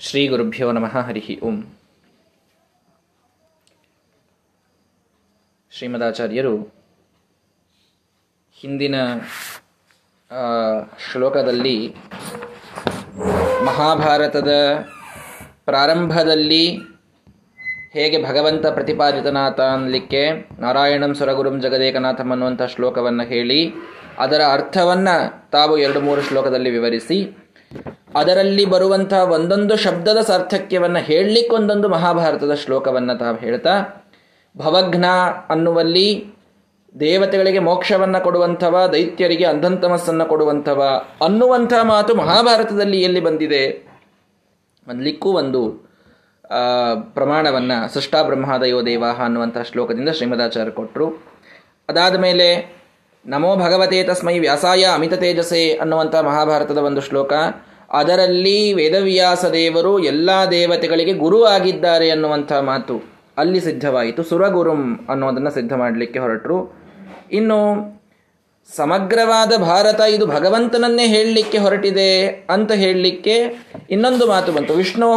ಶ್ರೀ ಗುರುಭ್ಯೋ ನಮಃ ಹರಿಹಿ ಓಂ ಶ್ರೀಮದಾಚಾರ್ಯರು ಹಿಂದಿನ ಶ್ಲೋಕದಲ್ಲಿ ಮಹಾಭಾರತದ ಪ್ರಾರಂಭದಲ್ಲಿ ಹೇಗೆ ಭಗವಂತ ಪ್ರತಿಪಾದಿತನಾಥ ಅನ್ಲಿಕ್ಕೆ ನಾರಾಯಣಂ ಸುರಗುರುಂ ಜಗದೇಕನಾಥಂ ಅನ್ನುವಂಥ ಶ್ಲೋಕವನ್ನು ಹೇಳಿ, ಅದರ ಅರ್ಥವನ್ನು ತಾವು ಎರಡು ಮೂರು ಶ್ಲೋಕದಲ್ಲಿ ವಿವರಿಸಿ ಅದರಲ್ಲಿ ಬರುವಂತಹ ಒಂದೊಂದು ಶಬ್ದದ ಸಾರ್ಥಕ್ಯವನ್ನು ಹೇಳಲಿಕ್ಕೊಂದೊಂದು ಮಹಾಭಾರತದ ಶ್ಲೋಕವನ್ನು ತಾವು ಹೇಳ್ತಾ, ಭವಘ್ನ ಅನ್ನುವಲ್ಲಿ ದೇವತೆಗಳಿಗೆ ಮೋಕ್ಷವನ್ನು ಕೊಡುವಂಥವ, ದೈತ್ಯರಿಗೆ ಅಂಧಂತಮಸ್ಸನ್ನು ಕೊಡುವಂಥವ ಅನ್ನುವಂಥ ಮಾತು ಮಹಾಭಾರತದಲ್ಲಿ ಎಲ್ಲಿ ಬಂದಿದೆ? ಅನ್ಲಿಕ್ಕೂ ಒಂದು ಪ್ರಮಾಣವನ್ನು ಸೃಷ್ಟಾ ಬ್ರಹ್ಮಾದಯೋ ದೇವಾಹ ಅನ್ನುವಂಥ ಶ್ಲೋಕದಿಂದ ಶ್ರೀಮದಾಚಾರ್ಯ ಕೊಟ್ಟರು ಅದಾದ ಮೇಲೆ ನಮೋ ಭಗವತೆ ತಸ್ಮೈ ವ್ಯಾಸಾಯ ಅಮಿತ ತೇಜಸೆ ಅನ್ನುವಂಥ ಮಹಾಭಾರತದ ಒಂದು ಶ್ಲೋಕ. ಅದರಲ್ಲಿ ವೇದವ್ಯಾಸ ದೇವರು ಎಲ್ಲ ದೇವತೆಗಳಿಗೆ ಗುರು ಆಗಿದ್ದಾರೆ ಅನ್ನುವಂಥ ಮಾತು ಅಲ್ಲಿ ಸಿದ್ಧವಾಯಿತು. ಸುರಗುರುಂ ಅನ್ನೋದನ್ನು ಸಿದ್ಧ ಮಾಡಲಿಕ್ಕೆ ಹೊರಟರು. ಇನ್ನು ಸಮಗ್ರವಾದ ಭಾರತ ಇದು ಭಗವಂತನನ್ನೇ ಹೇಳಲಿಕ್ಕೆ ಹೊರಟಿದೆ ಅಂತ ಹೇಳಲಿಕ್ಕೆ ಇನ್ನೊಂದು ಮಾತು ಬಂತು. ವಿಷ್ಣೋ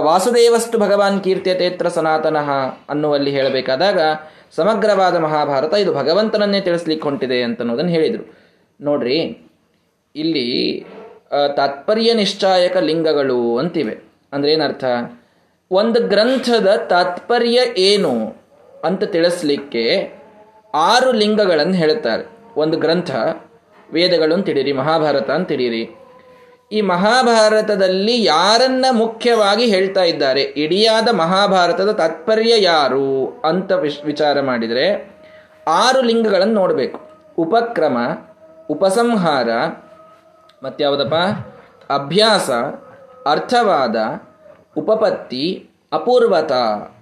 ವಾಸುದೇವಸ್ತು ಭಗವಾನ್ ಕೀರ್ತ್ಯತೇತ್ರ ಸನಾತನಃ ಅನ್ನುವಲ್ಲಿ ಹೇಳಬೇಕಾದಾಗ ಸಮಗ್ರವಾದ ಮಹಾಭಾರತ ಇದು ಭಗವಂತನನ್ನೇ ತಿಳಿಸ್ಲಿಕ್ಕೆ ಹೊಂಟಿದೆ ಅಂತ ಅನ್ನೋದನ್ನು ಹೇಳಿದರು. ನೋಡ್ರಿ, ಇಲ್ಲಿ ತಾತ್ಪರ್ಯ ನಿಶ್ಚಾಯಕ ಲಿಂಗಗಳು ಅಂತಿವೆ. ಅಂದ್ರೆ ಏನರ್ಥ? ಒಂದು ಗ್ರಂಥದ ತಾತ್ಪರ್ಯ ಏನು ಅಂತ ತಿಳಿಸ್ಲಿಕ್ಕೆ ಆರು ಲಿಂಗಗಳನ್ನು ಹೇಳ್ತಾರೆ. ಒಂದು ಗ್ರಂಥ, ವೇದಗಳು ಅಂತಿಡೀರಿ, ಮಹಾಭಾರತ ಅಂತ ತಿಳಿರಿ ಈ ಮಹಾಭಾರತದಲ್ಲಿ ಯಾರನ್ನ ಮುಖ್ಯವಾಗಿ ಹೇಳ್ತಾ ಇದ್ದಾರೆ? ಇಡಿಯಾದ ಮಹಾಭಾರತದ ತಾತ್ಪರ್ಯ ಯಾರು ಅಂತ ವಿಚಾರ ಮಾಡಿದರೆ ಆರು ಲಿಂಗಗಳನ್ನು ನೋಡಬೇಕು. ಉಪಕ್ರಮ, ಉಪಸಂಹಾರ ಮತ್ಯಾವುದಪ್ಪ ಅಭ್ಯಾಸ, ಅರ್ಥವಾದ, ಉಪಪತ್ತಿ, ಅಪೂರ್ವತ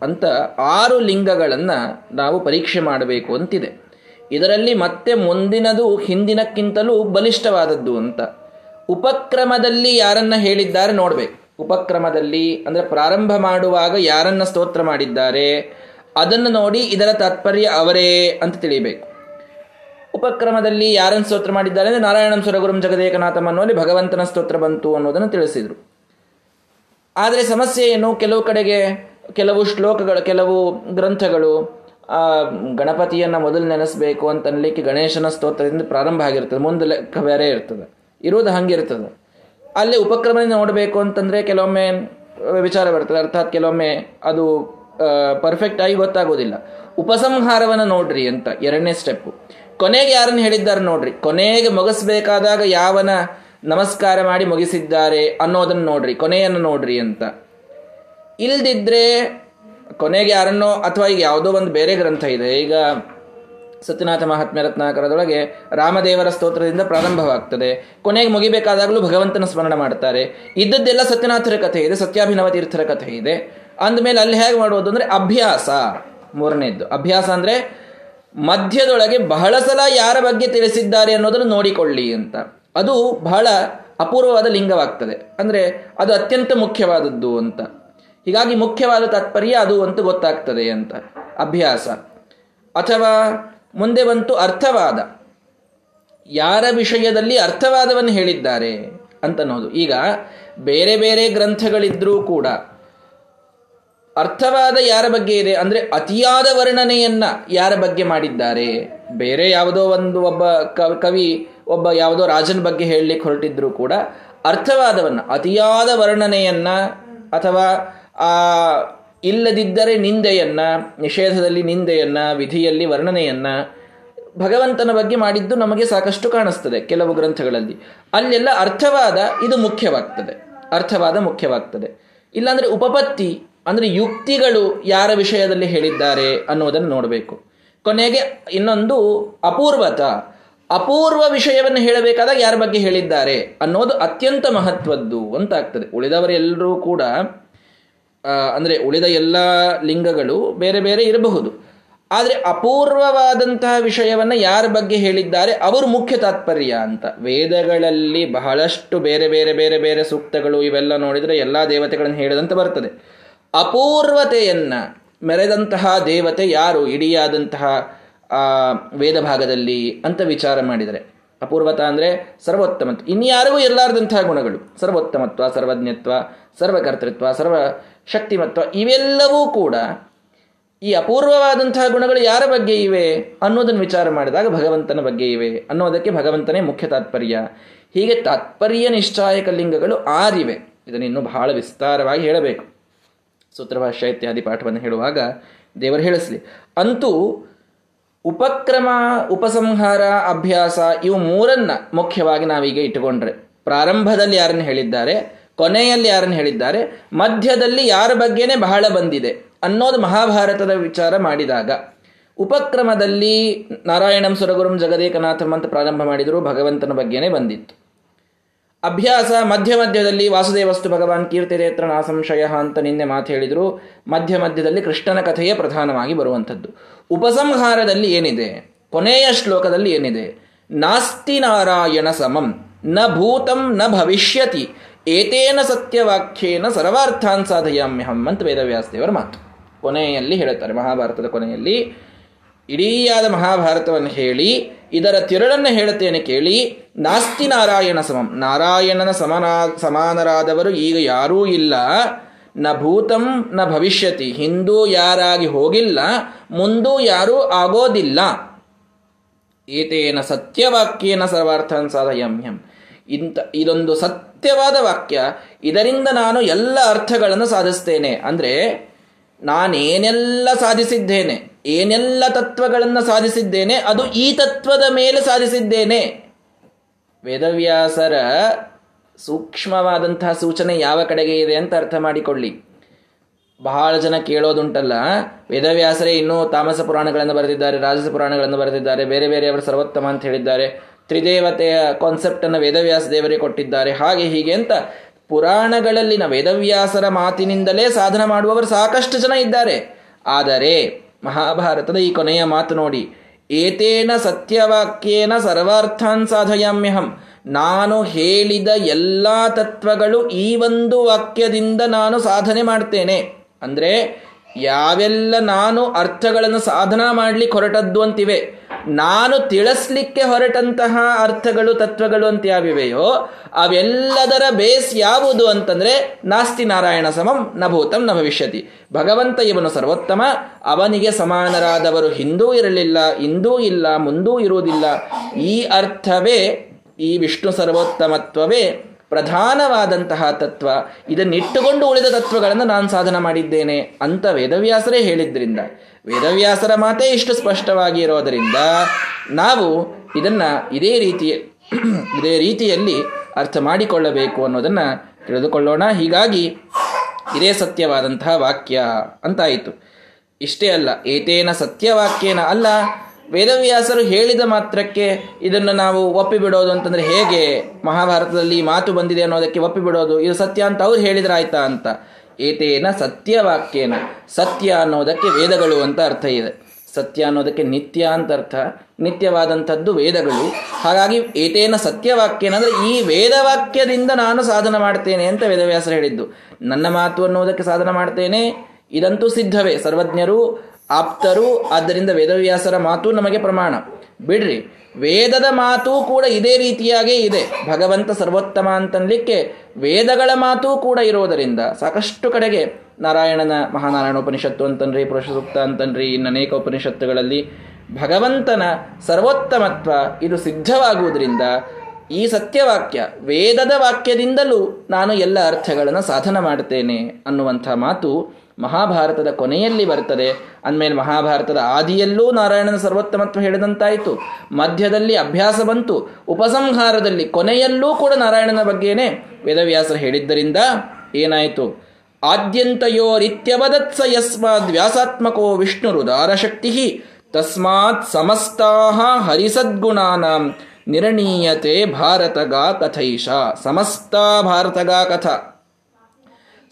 ಅಂತ ಆರು ಲಿಂಗಗಳನ್ನು ನಾವು ಪರೀಕ್ಷೆ ಮಾಡಬೇಕು ಅಂತಿದೆ. ಇದರಲ್ಲಿ ಮತ್ತೆ ಮುಂದಿನದು ಹಿಂದಿನಕ್ಕಿಂತಲೂ ಬಲಿಷ್ಠವಾದದ್ದು ಅಂತ. ಉಪಕ್ರಮದಲ್ಲಿ ಯಾರನ್ನ ಹೇಳಿದ್ದಾರೆ ನೋಡ್ಬೇಕು. ಉಪಕ್ರಮದಲ್ಲಿ ಅಂದ್ರೆ ಪ್ರಾರಂಭ ಮಾಡುವಾಗ ಯಾರನ್ನ ಸ್ತೋತ್ರ ಮಾಡಿದ್ದಾರೆ, ಅದನ್ನು ನೋಡಿ ಇದರ ತಾತ್ಪರ್ಯ ಅವರೇ ಅಂತ ತಿಳಿಬೇಕು. ಉಪಕ್ರಮದಲ್ಲಿ ಯಾರನ್ನು ಸ್ತೋತ್ರ ಮಾಡಿದ್ದಾರೆ ಅಂದರೆ ನಾರಾಯಣಂ ಸುರಗುರುಂ ಜಗದೇಕನಾಥಂ ಅನ್ನೋಲ್ಲಿ ಭಗವಂತನ ಸ್ತೋತ್ರ ಬಂತು ಅನ್ನೋದನ್ನು ತಿಳಿಸಿದರು. ಆದರೆ ಸಮಸ್ಯೆ ಏನು? ಕೆಲವು ಕಡೆಗೆ ಕೆಲವು ಶ್ಲೋಕಗಳು, ಕೆಲವು ಗ್ರಂಥಗಳು ಗಣಪತಿಯನ್ನು ಮೊದಲು ನೆನೆಸಬೇಕು ಅಂತ ಅನ್ಲಿಕ್ಕೆ ಗಣೇಶನ ಸ್ತೋತ್ರದಿಂದ ಪ್ರಾರಂಭ ಆಗಿರ್ತದೆ, ಮುಂದೆ ಲೆಕ್ಕ ಬೇರೆ ಇರ್ತದೆ. ಇರೋದು ಹಂಗಿರ್ತದೆ ಅಲ್ಲಿ ಉಪಕ್ರಮದಿಂದ ನೋಡಬೇಕು ಅಂತಂದರೆ ಕೆಲವೊಮ್ಮೆ ವಿಚಾರ ಬರ್ತದೆ. ಅರ್ಥಾತ್ ಕೆಲವೊಮ್ಮೆ ಅದು ಪರ್ಫೆಕ್ಟ್ ಆಗಿ ಗೊತ್ತಾಗೋದಿಲ್ಲ ಉಪಸಂಹಾರವನ್ನು ನೋಡ್ರಿ ಅಂತ ಎರಡನೇ ಸ್ಟೆಪ್ಪು ಕೊನೆಗೆ ಯಾರನ್ನು ಹೇಳಿದ್ದಾರೆ ನೋಡ್ರಿ. ಕೊನೆಗೆ ಮುಗಿಸ್ಬೇಕಾದಾಗ ಯಾವನ ನಮಸ್ಕಾರ ಮಾಡಿ ಮುಗಿಸಿದ್ದಾರೆ ಅನ್ನೋದನ್ನು ನೋಡ್ರಿ. ಕೊನೆಯನ್ನು ನೋಡ್ರಿ ಅಂತ. ಇಲ್ದಿದ್ರೆ ಕೊನೆಗೆ ಯಾರನ್ನೋ ಅಥವಾ ಈಗ ಯಾವುದೋ ಒಂದು ಬೇರೆ ಗ್ರಂಥ ಇದೆ. ಈಗ ಸತ್ಯನಾಥ ಮಹಾತ್ಮ್ಯ ರತ್ನಾಕರದೊಳಗೆ ರಾಮದೇವರ ಸ್ತೋತ್ರದಿಂದ ಪ್ರಾರಂಭವಾಗ್ತದೆ. ಕೊನೆಗೆ ಮುಗಿಬೇಕಾದಾಗಲೂ ಭಗವಂತನ ಸ್ಮರಣ ಮಾಡ್ತಾರೆ. ಇದ್ದದ್ದೆಲ್ಲ ಸತ್ಯನಾಥರ ಕಥೆ ಇದೆ, ಸತ್ಯಾಭಿನವ ತೀರ್ಥರ ಕಥೆ ಇದೆ. ಅಂದಮೇಲೆ ಅಲ್ಲಿ ಹೇಗೆ ಮಾಡುವುದು ಅಂದರೆ ಅಭ್ಯಾಸ. ಮೂರನೇದ್ದು, ಅಭ್ಯಾಸ ಅಂದರೆ ಮಧ್ಯದೊಳಗೆ ಬಹಳ ಸಲ ಯಾರ ಬಗ್ಗೆ ತಿಳಿಸಿದ್ದಾರೆ ಅನ್ನೋದನ್ನು ನೋಡಿಕೊಳ್ಳಿ ಅಂತ. ಅದು ಬಹಳ ಅಪೂರ್ವವಾದ ಲಿಂಗವಾಗ್ತದೆ. ಅಂದರೆ ಅದು ಅತ್ಯಂತ ಮುಖ್ಯವಾದದ್ದು ಅಂತ. ಹೀಗಾಗಿ ಮುಖ್ಯವಾದ ತಾತ್ಪರ್ಯ ಅದು ಅಂತ ಗೊತ್ತಾಗ್ತದೆ ಅಂತ. ಅಭ್ಯಾಸ. ಅಥವಾ ಮುಂದೆ ಬಂತು ಅರ್ಥವಾದ. ಯಾರ ವಿಷಯದಲ್ಲಿ ಅರ್ಥವಾದವನ್ನು ಹೇಳಿದ್ದಾರೆ ಅಂತ ಅನ್ನೋದು ಈಗ ಬೇರೆ ಬೇರೆ ಗ್ರಂಥಗಳಿದ್ರೂ ಕೂಡ ಅರ್ಥವಾದ ಯಾರ ಬಗ್ಗೆ ಇದೆ ಅಂದರೆ ಅತಿಯಾದ ವರ್ಣನೆಯನ್ನ ಯಾರ ಬಗ್ಗೆ ಮಾಡಿದ್ದಾರೆ? ಬೇರೆ ಯಾವುದೋ ಒಂದು ಒಬ್ಬ ಕವಿ, ಒಬ್ಬ ಯಾವುದೋ ರಾಜನ ಬಗ್ಗೆ ಹೇಳಲಿಕ್ಕೆ ಹೊರಟಿದ್ರು ಕೂಡ ಅರ್ಥವಾದವನ್ನು, ಅತಿಯಾದ ವರ್ಣನೆಯನ್ನ ಅಥವಾ ಆ ಇಲ್ಲದಿದ್ದರೆ ನಿಂದೆಯನ್ನ, ನಿಷೇಧದಲ್ಲಿ ನಿಂದೆಯನ್ನ, ವಿಧಿಯಲ್ಲಿ ವರ್ಣನೆಯನ್ನ ಭಗವಂತನ ಬಗ್ಗೆ ಮಾಡಿದ್ದು ನಮಗೆ ಸಾಕಷ್ಟು ಕಾಣಿಸ್ತದೆ ಕೆಲವು ಗ್ರಂಥಗಳಲ್ಲಿ. ಅಲ್ಲೆಲ್ಲ ಅರ್ಥವಾದ ಇದು ಮುಖ್ಯವಾಗ್ತದೆ. ಅರ್ಥವಾದ ಮುಖ್ಯವಾಗ್ತದೆ. ಇಲ್ಲಾಂದ್ರೆ ಉಪಪತ್ತಿ, ಅಂದ್ರೆ ಯುಕ್ತಿಗಳು ಯಾರ ವಿಷಯದಲ್ಲಿ ಹೇಳಿದ್ದಾರೆ ಅನ್ನೋದನ್ನು ನೋಡಬೇಕು. ಕೊನೆಗೆ ಇನ್ನೊಂದು ಅಪೂರ್ವತ. ಅಪೂರ್ವ ವಿಷಯವನ್ನು ಹೇಳಬೇಕಾದಾಗ ಯಾರ ಬಗ್ಗೆ ಹೇಳಿದ್ದಾರೆ ಅನ್ನೋದು ಅತ್ಯಂತ ಮಹತ್ವದ್ದು ಅಂತ ಆಗ್ತದೆ. ಉಳಿದವರೆಲ್ಲರೂ ಕೂಡ ಅಂದ್ರೆ ಉಳಿದ ಎಲ್ಲ ಲಿಂಗಗಳು ಬೇರೆ ಬೇರೆ ಇರಬಹುದು. ಆದರೆ ಅಪೂರ್ವವಾದಂತಹ ವಿಷಯವನ್ನು ಯಾರ ಬಗ್ಗೆ ಹೇಳಿದ್ದಾರೆ? ಅವರು ಮುಖ್ಯ ತಾತ್ಪರ್ಯ ಅಂತ. ವೇದಗಳಲ್ಲಿ ಬಹಳಷ್ಟು ಬೇರೆ ಬೇರೆ ಬೇರೆ ಬೇರೆ ಸೂಕ್ತಗಳು ಇವೆಲ್ಲ ನೋಡಿದರೆ ಎಲ್ಲ ದೇವತೆಗಳನ್ನು ಹೇಳಿದಂತೆ ಬರ್ತದೆ. ಅಪೂರ್ವತೆಯನ್ನು ಮೆರೆದಂತಹ ದೇವತೆ ಯಾರು? ಇಡಿಯಾದಂತಹ ವೇದ ಭಾಗದಲ್ಲಿ ಅಂತ ವಿಚಾರ ಮಾಡಿದರೆ. ಅಪೂರ್ವತ ಅಂದರೆ ಸರ್ವೋತ್ತಮತ್ವ. ಇನ್ಯಾರಿಗೂ ಇರಲಾರ್ದಂತಹ ಗುಣಗಳು. ಸರ್ವೋತ್ತಮತ್ವ, ಸರ್ವಜ್ಞತ್ವ, ಸರ್ವಕರ್ತೃತ್ವ ಸರ್ವ ಶಕ್ತಿಮತ್ವ ಇವೆಲ್ಲವೂ ಕೂಡ ಈ ಅಪೂರ್ವವಾದಂತಹ ಗುಣಗಳು ಯಾರ ಬಗ್ಗೆ ಇವೆ ಅನ್ನೋದನ್ನು ವಿಚಾರ ಮಾಡಿದಾಗ ಭಗವಂತನ ಬಗ್ಗೆ ಇವೆ. ಅನ್ನೋದಕ್ಕೆ ಭಗವಂತನೇ ಮುಖ್ಯ ತಾತ್ಪರ್ಯ. ಹೀಗೆ ತಾತ್ಪರ್ಯ ನಿಶ್ಚಾಯಕ ಲಿಂಗಗಳು ಆರಿವೆ. ಇದನ್ನು ಇನ್ನೂ ಬಹಳ ವಿಸ್ತಾರವಾಗಿ ಹೇಳಬೇಕು. ಸೂತ್ರಭಾಷ್ಯ ಇತ್ಯಾದಿ ಪಾಠವನ್ನು ಹೇಳುವಾಗ ದೇವರು ಹೇಳಿಸಲಿ, ಅಂತೂ ಉಪಕ್ರಮ, ಉಪಸಂಹಾರ, ಅಭ್ಯಾಸ ಇವು ಮೂರನ್ನ ಮುಖ್ಯವಾಗಿ ನಾವೀಗ ಇಟ್ಟುಕೊಂಡ್ರೆ. ಪ್ರಾರಂಭದಲ್ಲಿ ಯಾರನ್ನು ಹೇಳಿದ್ದಾರೆ, ಕೊನೆಯಲ್ಲಿ ಯಾರನ್ನು ಹೇಳಿದ್ದಾರೆ, ಮಧ್ಯದಲ್ಲಿ ಯಾರ ಬಗ್ಗೆನೇ ಬಹಳ ಬಂದಿದೆ ಅನ್ನೋದು ಮಹಾಭಾರತದ ವಿಚಾರ ಮಾಡಿದಾಗ. ಉಪಕ್ರಮದಲ್ಲಿ ನಾರಾಯಣಂ ಸುರಗುರುಂ ಜಗದೇಕನಾಥಂ ಅಂತ ಪ್ರಾರಂಭ ಮಾಡಿದರೂ ಭಗವಂತನ ಬಗ್ಗೆನೇ ಬಂದಿತ್ತು. ಅಭ್ಯಾಸ, ಮಧ್ಯ ಮಧ್ಯದಲ್ಲಿ ವಾಸುದೇವಸ್ತು ಭಗವಾನ್ ಕೀರ್ತಿರೇತ್ರ ನಾ ಸಂಶಯ ಅಂತ ನಿನ್ನೆ ಮಾತು ಹೇಳಿದ್ರು. ಮಧ್ಯ ಮಧ್ಯದಲ್ಲಿ ಕೃಷ್ಣನ ಕಥೆಯೇ ಪ್ರಧಾನವಾಗಿ ಬರುವಂಥದ್ದು. ಉಪಸಂಹಾರದಲ್ಲಿ ಏನಿದೆ? ಕೊನೆಯ ಶ್ಲೋಕದಲ್ಲಿ ಏನಿದೆ? ನಾಸ್ತಿ ನಾರಾಯಣ ಸಮಂ, ನ ಭೂತಂ ನ ಭವಿಷ್ಯತಿ, ಏತೇನ ಸತ್ಯವಾಖ್ಯೇನ ಸರ್ವಾರ್ಥಾನ್ ಸಾಧಯಾಮ್ಯಹಂ ಅಂತ ವೇದವ್ಯಾಸದೇವರ ಮಾತು. ಕೊನೆಯಲ್ಲಿ ಹೇಳುತ್ತಾರೆ ಮಹಾಭಾರತದ ಕೊನೆಯಲ್ಲಿ. ಇಡೀಯಾದ ಮಹಾಭಾರತವನ್ನು ಹೇಳಿ, ಇದರ ತಿರುಳನ್ನು ಹೇಳುತ್ತೇನೆ ಕೇಳಿ, ನಾಸ್ತಿ ನಾರಾಯಣ ಸಮಂ. ನಾರಾಯಣನ ಸಮನಾ, ಸಮಾನರಾದವರು ಈಗ ಯಾರೂ ಇಲ್ಲ. ನ ಭೂತಂ ನ ಭವಿಷ್ಯತಿ. ಹಿಂದೂ ಯಾರಾಗಿ ಹೋಗಿಲ್ಲ, ಮುಂದೂ ಯಾರೂ ಆಗೋದಿಲ್ಲ. ಏತೇನ ಸತ್ಯವಾಕ್ಯೇನ ಸರ್ವಾರ್ಥನ್ ಸಾಧಯಮ್ಯಂ ಇಂಥ, ಇದೊಂದು ಸತ್ಯವಾದ ವಾಕ್ಯ. ಇದರಿಂದ ನಾನು ಎಲ್ಲ ಅರ್ಥಗಳನ್ನು ಸಾಧಿಸ್ತೇನೆ. ಅಂದರೆ ನಾನೇನೆಲ್ಲ ಸಾಧಿಸಿದ್ದೇನೆ, ಏನೆಲ್ಲ ತತ್ವಗಳನ್ನು ಸಾಧಿಸಿದ್ದೇನೆ, ಅದು ಈ ತತ್ವದ ಮೇಲೆ ಸಾಧಿಸಿದ್ದೇನೆ. ವೇದವ್ಯಾಸರ ಸೂಕ್ಷ್ಮವಾದಂತಹ ಸೂಚನೆ ಯಾವ ಕಡೆಗೆ ಇದೆ ಅಂತ ಅರ್ಥ ಮಾಡಿಕೊಳ್ಳಿ. ಬಹಳ ಜನ ಕೇಳೋದುಂಟಲ್ಲ, ವೇದವ್ಯಾಸರೇ ಇನ್ನೂ ತಾಮಸ ಪುರಾಣಗಳನ್ನು ಬರೆದಿದ್ದಾರೆ, ರಾಜಸ ಪುರಾಣಗಳನ್ನು ಬರೆದಿದ್ದಾರೆ, ಬೇರೆ ಬೇರೆಯವರು ಸರ್ವೋತ್ತಮ ಅಂತ ಹೇಳಿದ್ದಾರೆ. ತ್ರಿದೇವತೆಯ ಕಾನ್ಸೆಪ್ಟನ್ನು ವೇದವ್ಯಾಸ ದೇವರೇ ಕೊಟ್ಟಿದ್ದಾರೆ, ಹಾಗೆ ಹೀಗೆ ಅಂತ ಪುರಾಣಗಳಲ್ಲಿನ ವೇದವ್ಯಾಸರ ಮಾತಿನಿಂದಲೇ ಸಾಧನ ಮಾಡುವವರು ಸಾಕಷ್ಟು ಜನ ಇದ್ದಾರೆ. ಆದರೆ ಮಹಾಭಾರತದ ಈ ಕೊನೆಯ ಮಾತು ನೋಡಿ, ಏತೇನ ಸತ್ಯವಾಕ್ಯೇನ ಸರ್ವಾರ್ಥಾನ್ ಸಾಧಯಾಮ್ಯಹಂ, ನಾನು ಹೇಳಿದ ಎಲ್ಲ ತತ್ವಗಳು ಈ ಒಂದು ವಾಕ್ಯದಿಂದ ನಾನು ಸಾಧನೆ ಮಾಡ್ತೇನೆ. ಅಂದರೆ ಯಾವೆಲ್ಲ ನಾನು ಅರ್ಥಗಳನ್ನು ಸಾಧನ ಮಾಡ್ಲಿಕ್ಕೆ ಹೊರಟದ್ದು ಅಂತಿವೆ, ನಾನು ತಿಳಿಸ್ಲಿಕ್ಕೆ ಹೊರಟಂತಹ ಅರ್ಥಗಳು, ತತ್ವಗಳು ಅಂತ ಯಾವಿವೆಯೋ ಅವೆಲ್ಲದರ ಬೇಸ್ ಯಾವುದು ಅಂತಂದ್ರೆ, ನಾಸ್ತಿ ನಾರಾಯಣ ಸಮಂ ನ ಭೂತಂ ನ ಭವಿಷ್ಯತಿ ಭಗವಂತ ಇವನು ಸರ್ವೋತ್ತಮ, ಅವನಿಗೆ ಸಮಾನರಾದವರು ಹಿಂದೂ ಇರಲಿಲ್ಲ ಇಂದೂ ಇಲ್ಲ, ಮುಂದೂ ಇರುವುದಿಲ್ಲ. ಈ ಅರ್ಥವೇ ಈ ವಿಷ್ಣು ಸರ್ವೋತ್ತಮತ್ವವೇ. ಪ್ರಧಾನವಾದಂತಹ ತತ್ವ, ಇದನ್ನಿಟ್ಟುಕೊಂಡು ಉಳಿದ ತತ್ವಗಳನ್ನು ನಾನು ಸಾಧನ ಮಾಡಿದ್ದೇನೆ ಅಂತ ವೇದವ್ಯಾಸರೇ ಹೇಳಿದ್ರಿಂದ. ವೇದವ್ಯಾಸರ ಮಾತೇ ಇಷ್ಟು ಸ್ಪಷ್ಟವಾಗಿ ಇರೋದರಿಂದ ನಾವು ಇದನ್ನು ಇದೇ ರೀತಿಯ ಇದೇ ರೀತಿಯಲ್ಲಿ ಅರ್ಥ ಮಾಡಿಕೊಳ್ಳಬೇಕು ಅನ್ನೋದನ್ನು ತಿಳಿದುಕೊಳ್ಳೋಣ. ಹೀಗಾಗಿ ಇದೇ ಸತ್ಯವಾದಂತಹ ವಾಕ್ಯ ಅಂತಾಯಿತು. ಇಷ್ಟೇ ಅಲ್ಲ, ಏತೇನ ಸತ್ಯವಾಕ್ಯನ ಅಲ್ಲ ವೇದವ್ಯಾಸರು ಹೇಳಿದ ಮಾತ್ರಕ್ಕೆ ಇದನ್ನು ನಾವು ಒಪ್ಪಿಬಿಡೋದು ಅಂತಂದ್ರೆ ಹೇಗೆ? ಮಹಾಭಾರತದಲ್ಲಿ ಮಾತು ಬಂದಿದೆ ಅನ್ನೋದಕ್ಕೆ ಒಪ್ಪಿಬಿಡೋದು, ಇದು ಸತ್ಯ ಅಂತ ಅವ್ರು ಹೇಳಿದ್ರೆ ಆಯ್ತಾ ಅಂತ. ಏತೇನ ಸತ್ಯವಾಕ್ಯೇನ? ಸತ್ಯ ಅನ್ನೋದಕ್ಕೆ ವೇದಗಳು ಅಂತ ಅರ್ಥ ಇದೆ. ಸತ್ಯ ಅನ್ನೋದಕ್ಕೆ ನಿತ್ಯ ಅಂತ ಅರ್ಥ. ನಿತ್ಯವಾದಂಥದ್ದು ವೇದಗಳು. ಹಾಗಾಗಿ ಏತೇನ ಸತ್ಯವಾಕ್ಯನ ಅಂದರೆ ಈ ವೇದವಾಕ್ಯದಿಂದ ನಾನು ಸಾಧನ ಮಾಡ್ತೇನೆ ಅಂತ ವೇದವ್ಯಾಸರು ಹೇಳಿದ್ದು. ನನ್ನ ಮಾತು ಅನ್ನೋದಕ್ಕೆ ಸಾಧನ ಮಾಡ್ತೇನೆ, ಇದಂತೂ ಸಿದ್ಧವೇ. ಸರ್ವಜ್ಞರು ಆಪ್ತರು, ಆದ್ದರಿಂದ ವೇದವ್ಯಾಸರ ಮಾತು ನಮಗೆ ಪ್ರಮಾಣ. ಬಿಡ್ರಿ, ವೇದದ ಮಾತು ಕೂಡ ಇದೇ ರೀತಿಯಾಗೇ ಇದೆ. ಭಗವಂತ ಸರ್ವೋತ್ತಮ ಅಂತನ್ಲಿಕ್ಕೆ ವೇದಗಳ ಮಾತು ಕೂಡ ಇರೋದರಿಂದ ಸಾಕಷ್ಟು ಕಡೆಗೆ ನಾರಾಯಣನ ಮಹಾನಾರಾಯಣ ಉಪನಿಷತ್ತು ಅಂತನ್ರಿ ಪುರುಷ ಸೂಕ್ತ ಅಂತನ್ರಿ ಇನ್ನು ಅನೇಕ ಉಪನಿಷತ್ತುಗಳಲ್ಲಿ ಭಗವಂತನ ಸರ್ವೋತ್ತಮತ್ವ ಇದು ಸಿದ್ಧವಾಗುವುದರಿಂದ ಈ ಸತ್ಯವಾಕ್ಯ, ವೇದದ ವಾಕ್ಯದಿಂದಲೂ ನಾನು ಎಲ್ಲ ಅರ್ಥಗಳನ್ನು ಸಾಧನ ಮಾಡುತ್ತೇನೆ ಅನ್ನುವಂಥ ಮಾತು ಮಹಾಭಾರತದ ಕೊನೆಯಲ್ಲಿ ಬರ್ತದೆ ಅಂದಮೇಲೆ ಮಹಾಭಾರತದ ಆದಿಯಲ್ಲೂ ನಾರಾಯಣನ ಸರ್ವೋತ್ತಮತ್ವ ಹೇಳಿದಂತಾಯಿತು. ಮಧ್ಯದಲ್ಲಿ ಅಭ್ಯಾಸ ಬಂತು. ಉಪಸಂಹಾರದಲ್ಲಿ ಕೊನೆಯಲ್ಲೂ ಕೂಡ ನಾರಾಯಣನ ಬಗ್ಗೆನೇ ವೇದವ್ಯಾಸರು ಹೇಳಿದ್ದರಿಂದ ಏನಾಯಿತು? ಆದ್ಯಂತಯೋರಿತ್ಯವದತ್ಸ ಯಸ್ಮಾದ್ ವ್ಯಾಸಾತ್ಮಕೋ ವಿಷ್ಣು ರುದಾರಶಕ್ತಿ ತಸ್ಮಾತ್ ಸಮಸ್ತಾ ಹರಿಸದ್ಗುಣಾನಾಂ ನಿರ್ಣೀಯತೆ ಭಾರತಗಾ ಕಥೈಷ ಸಮಸ್ತ ಭಾರತಗಾ ಕಥ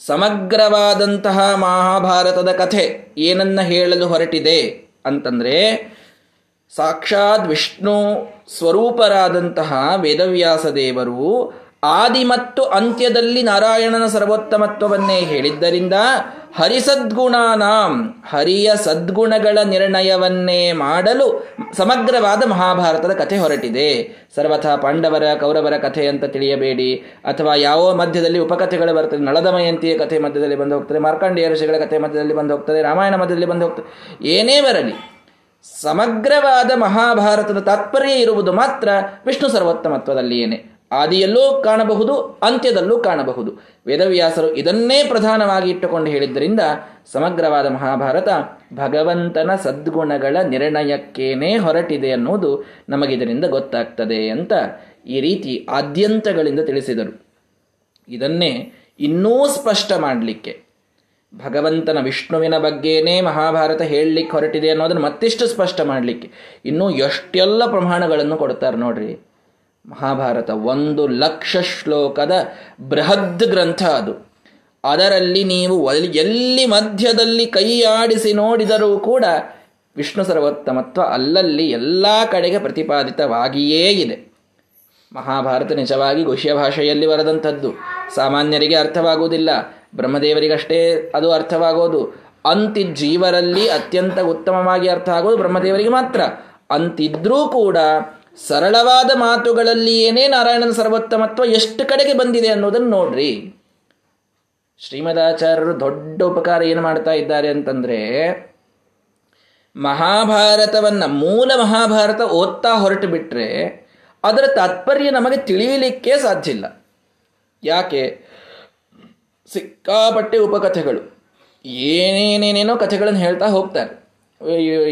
ಸಮಗ್ರವಾದಂತಹ ಮಹಾಭಾರತದ ಕಥೆ ಏನನ್ನ ಹೇಳಲು ಹೊರಟಿದೆ ಅಂತಂದ್ರೆ ಸಾಕ್ಷಾತ್ ವಿಷ್ಣು ಸ್ವರೂಪರಾದಂತಹ ವೇದವ್ಯಾಸ ದೇವರು ಆದಿ ಮತ್ತು ಅಂತ್ಯದಲ್ಲಿ ನಾರಾಯಣನ ಸರ್ವೋತ್ತಮತ್ವವನ್ನೇ ಹೇಳಿದ್ದರಿಂದ ಹರಿಸದ್ಗುಣಾನಾಂ, ಹರಿಯ ಸದ್ಗುಣಗಳ ನಿರ್ಣಯವನ್ನೇ ಮಾಡಲು ಸಮಗ್ರವಾದ ಮಹಾಭಾರತದ ಕಥೆ ಹೊರಟಿದೆ. ಸರ್ವಥಾ ಪಾಂಡವರ, ಕೌರವರ ಕಥೆ ಅಂತ ತಿಳಿಯಬೇಡಿ. ಅಥವಾ ಯಾವ ಮಧ್ಯದಲ್ಲಿ ಉಪಕಥೆಗಳು ಬರ್ತದೆ, ನಳದಮಯಂತಿಯ ಕಥೆ ಮಧ್ಯದಲ್ಲಿ ಬಂದು ಹೋಗ್ತದೆ, ಮಾರ್ಕಾಂಡೇಯ ಋಷಿಗಳ ಕಥೆ ಮಧ್ಯದಲ್ಲಿ ಬಂದು ಹೋಗ್ತದೆ, ರಾಮಾಯಣ ಮಧ್ಯದಲ್ಲಿ ಬಂದು ಹೋಗ್ತದೆ, ಏನೇ ಬರಲಿ. ಸಮಗ್ರವಾದ ಮಹಾಭಾರತದ ತಾತ್ಪರ್ಯ ಇರುವುದು ಮಾತ್ರ ವಿಷ್ಣು ಸರ್ವೋತ್ತಮತ್ವದಲ್ಲಿಯೇನೆ. ಆದಿಯಲ್ಲೂ ಕಾಣಬಹುದು, ಅಂತ್ಯದಲ್ಲೂ ಕಾಣಬಹುದು. ವೇದವ್ಯಾಸರು ಇದನ್ನೇ ಪ್ರಧಾನವಾಗಿ ಇಟ್ಟುಕೊಂಡು ಹೇಳಿದ್ದರಿಂದ ಸಮಗ್ರವಾದ ಮಹಾಭಾರತ ಭಗವಂತನ ಸದ್ಗುಣಗಳ ನಿರ್ಣಯಕ್ಕೇನೇ ಹೊರಟಿದೆ ಅನ್ನುವುದು ನಮಗಿದರಿಂದ ಗೊತ್ತಾಗ್ತದೆ ಅಂತ ಈ ರೀತಿ ಆದ್ಯಂತಗಳಿಂದ ತಿಳಿಸಿದರು. ಇದನ್ನೇ ಇನ್ನೂ ಸ್ಪಷ್ಟ ಮಾಡಲಿಕ್ಕೆ. ಭಗವಂತನ ವಿಷ್ಣುವಿನ ಬಗ್ಗೆನೇ ಮಹಾಭಾರತ ಹೇಳಲಿಕ್ಕೆ ಹೊರಟಿದೆ ಅನ್ನೋದನ್ನು ಮತ್ತಿಷ್ಟು ಸ್ಪಷ್ಟ ಮಾಡಲಿಕ್ಕೆ. ಇನ್ನೂ ಎಷ್ಟೆಲ್ಲ ಪ್ರಮಾಣಗಳನ್ನು ಕೊಡ್ತಾರೆ ನೋಡ್ರಿ. ಮಹಾಭಾರತ ಒಂದು ಲಕ್ಷ ಶ್ಲೋಕದ ಬೃಹದ್ ಗ್ರಂಥ ಅದು. ಅದರಲ್ಲಿ ನೀವು ಎಲ್ಲಿ ಮಧ್ಯದಲ್ಲಿ ಕೈಯಾಡಿಸಿ ನೋಡಿದರೂ ಕೂಡ ವಿಷ್ಣು ಸರ್ವೋತ್ತಮತ್ವ ಅಲ್ಲಲ್ಲಿ ಎಲ್ಲ ಕಡೆಗೆ ಪ್ರತಿಪಾದಿತವಾಗಿಯೇ ಇದೆ. ಮಹಾಭಾರತ ನಿಜವಾಗಿ ಗುಷ್ಯ ಭಾಷೆಯಲ್ಲಿ ಬರೆದಂಥದ್ದು. ಸಾಮಾನ್ಯರಿಗೆ ಅರ್ಥವಾಗುವುದಿಲ್ಲ. ಬ್ರಹ್ಮದೇವರಿಗಷ್ಟೇ ಅದು ಅರ್ಥವಾಗೋದು. ಅಂತಿಜ್ಜೀವರಲ್ಲಿ ಅತ್ಯಂತ ಉತ್ತಮವಾಗಿ ಅರ್ಥ ಆಗೋದು ಬ್ರಹ್ಮದೇವರಿಗೆ ಮಾತ್ರ. ಅಂತಿದ್ರೂ ಕೂಡ ಸರಳವಾದ ಮಾತುಗಳಲ್ಲಿ ಏನೇ ನಾರಾಯಣನ ಸರ್ವೋತ್ತಮತ್ವ ಎಷ್ಟು ಕಡೆಗೆ ಬಂದಿದೆ ಅನ್ನೋದನ್ನು ನೋಡ್ರಿ. ಶ್ರೀಮದಾಚಾರ್ಯರು ದೊಡ್ಡ ಉಪಕಾರ ಏನು ಮಾಡ್ತಾ ಇದ್ದಾರೆ ಅಂತಂದ್ರೆ, ಮಹಾಭಾರತವನ್ನ ಮೂಲ ಮಹಾಭಾರತ ಓದ್ತಾ ಹೊರಟು ಬಿಟ್ರೆ ಅದರ ತಾತ್ಪರ್ಯ ನಮಗೆ ತಿಳಿಯಲಿಕ್ಕೆ ಸಾಧ್ಯ ಇಲ್ಲ. ಯಾಕೆ? ಸಿಕ್ಕಾಪಟ್ಟೆ ಉಪಕಥೆಗಳು, ಏನೇನೇನೇನೋ ಕಥೆಗಳನ್ನು ಹೇಳ್ತಾ ಹೋಗ್ತಾರೆ.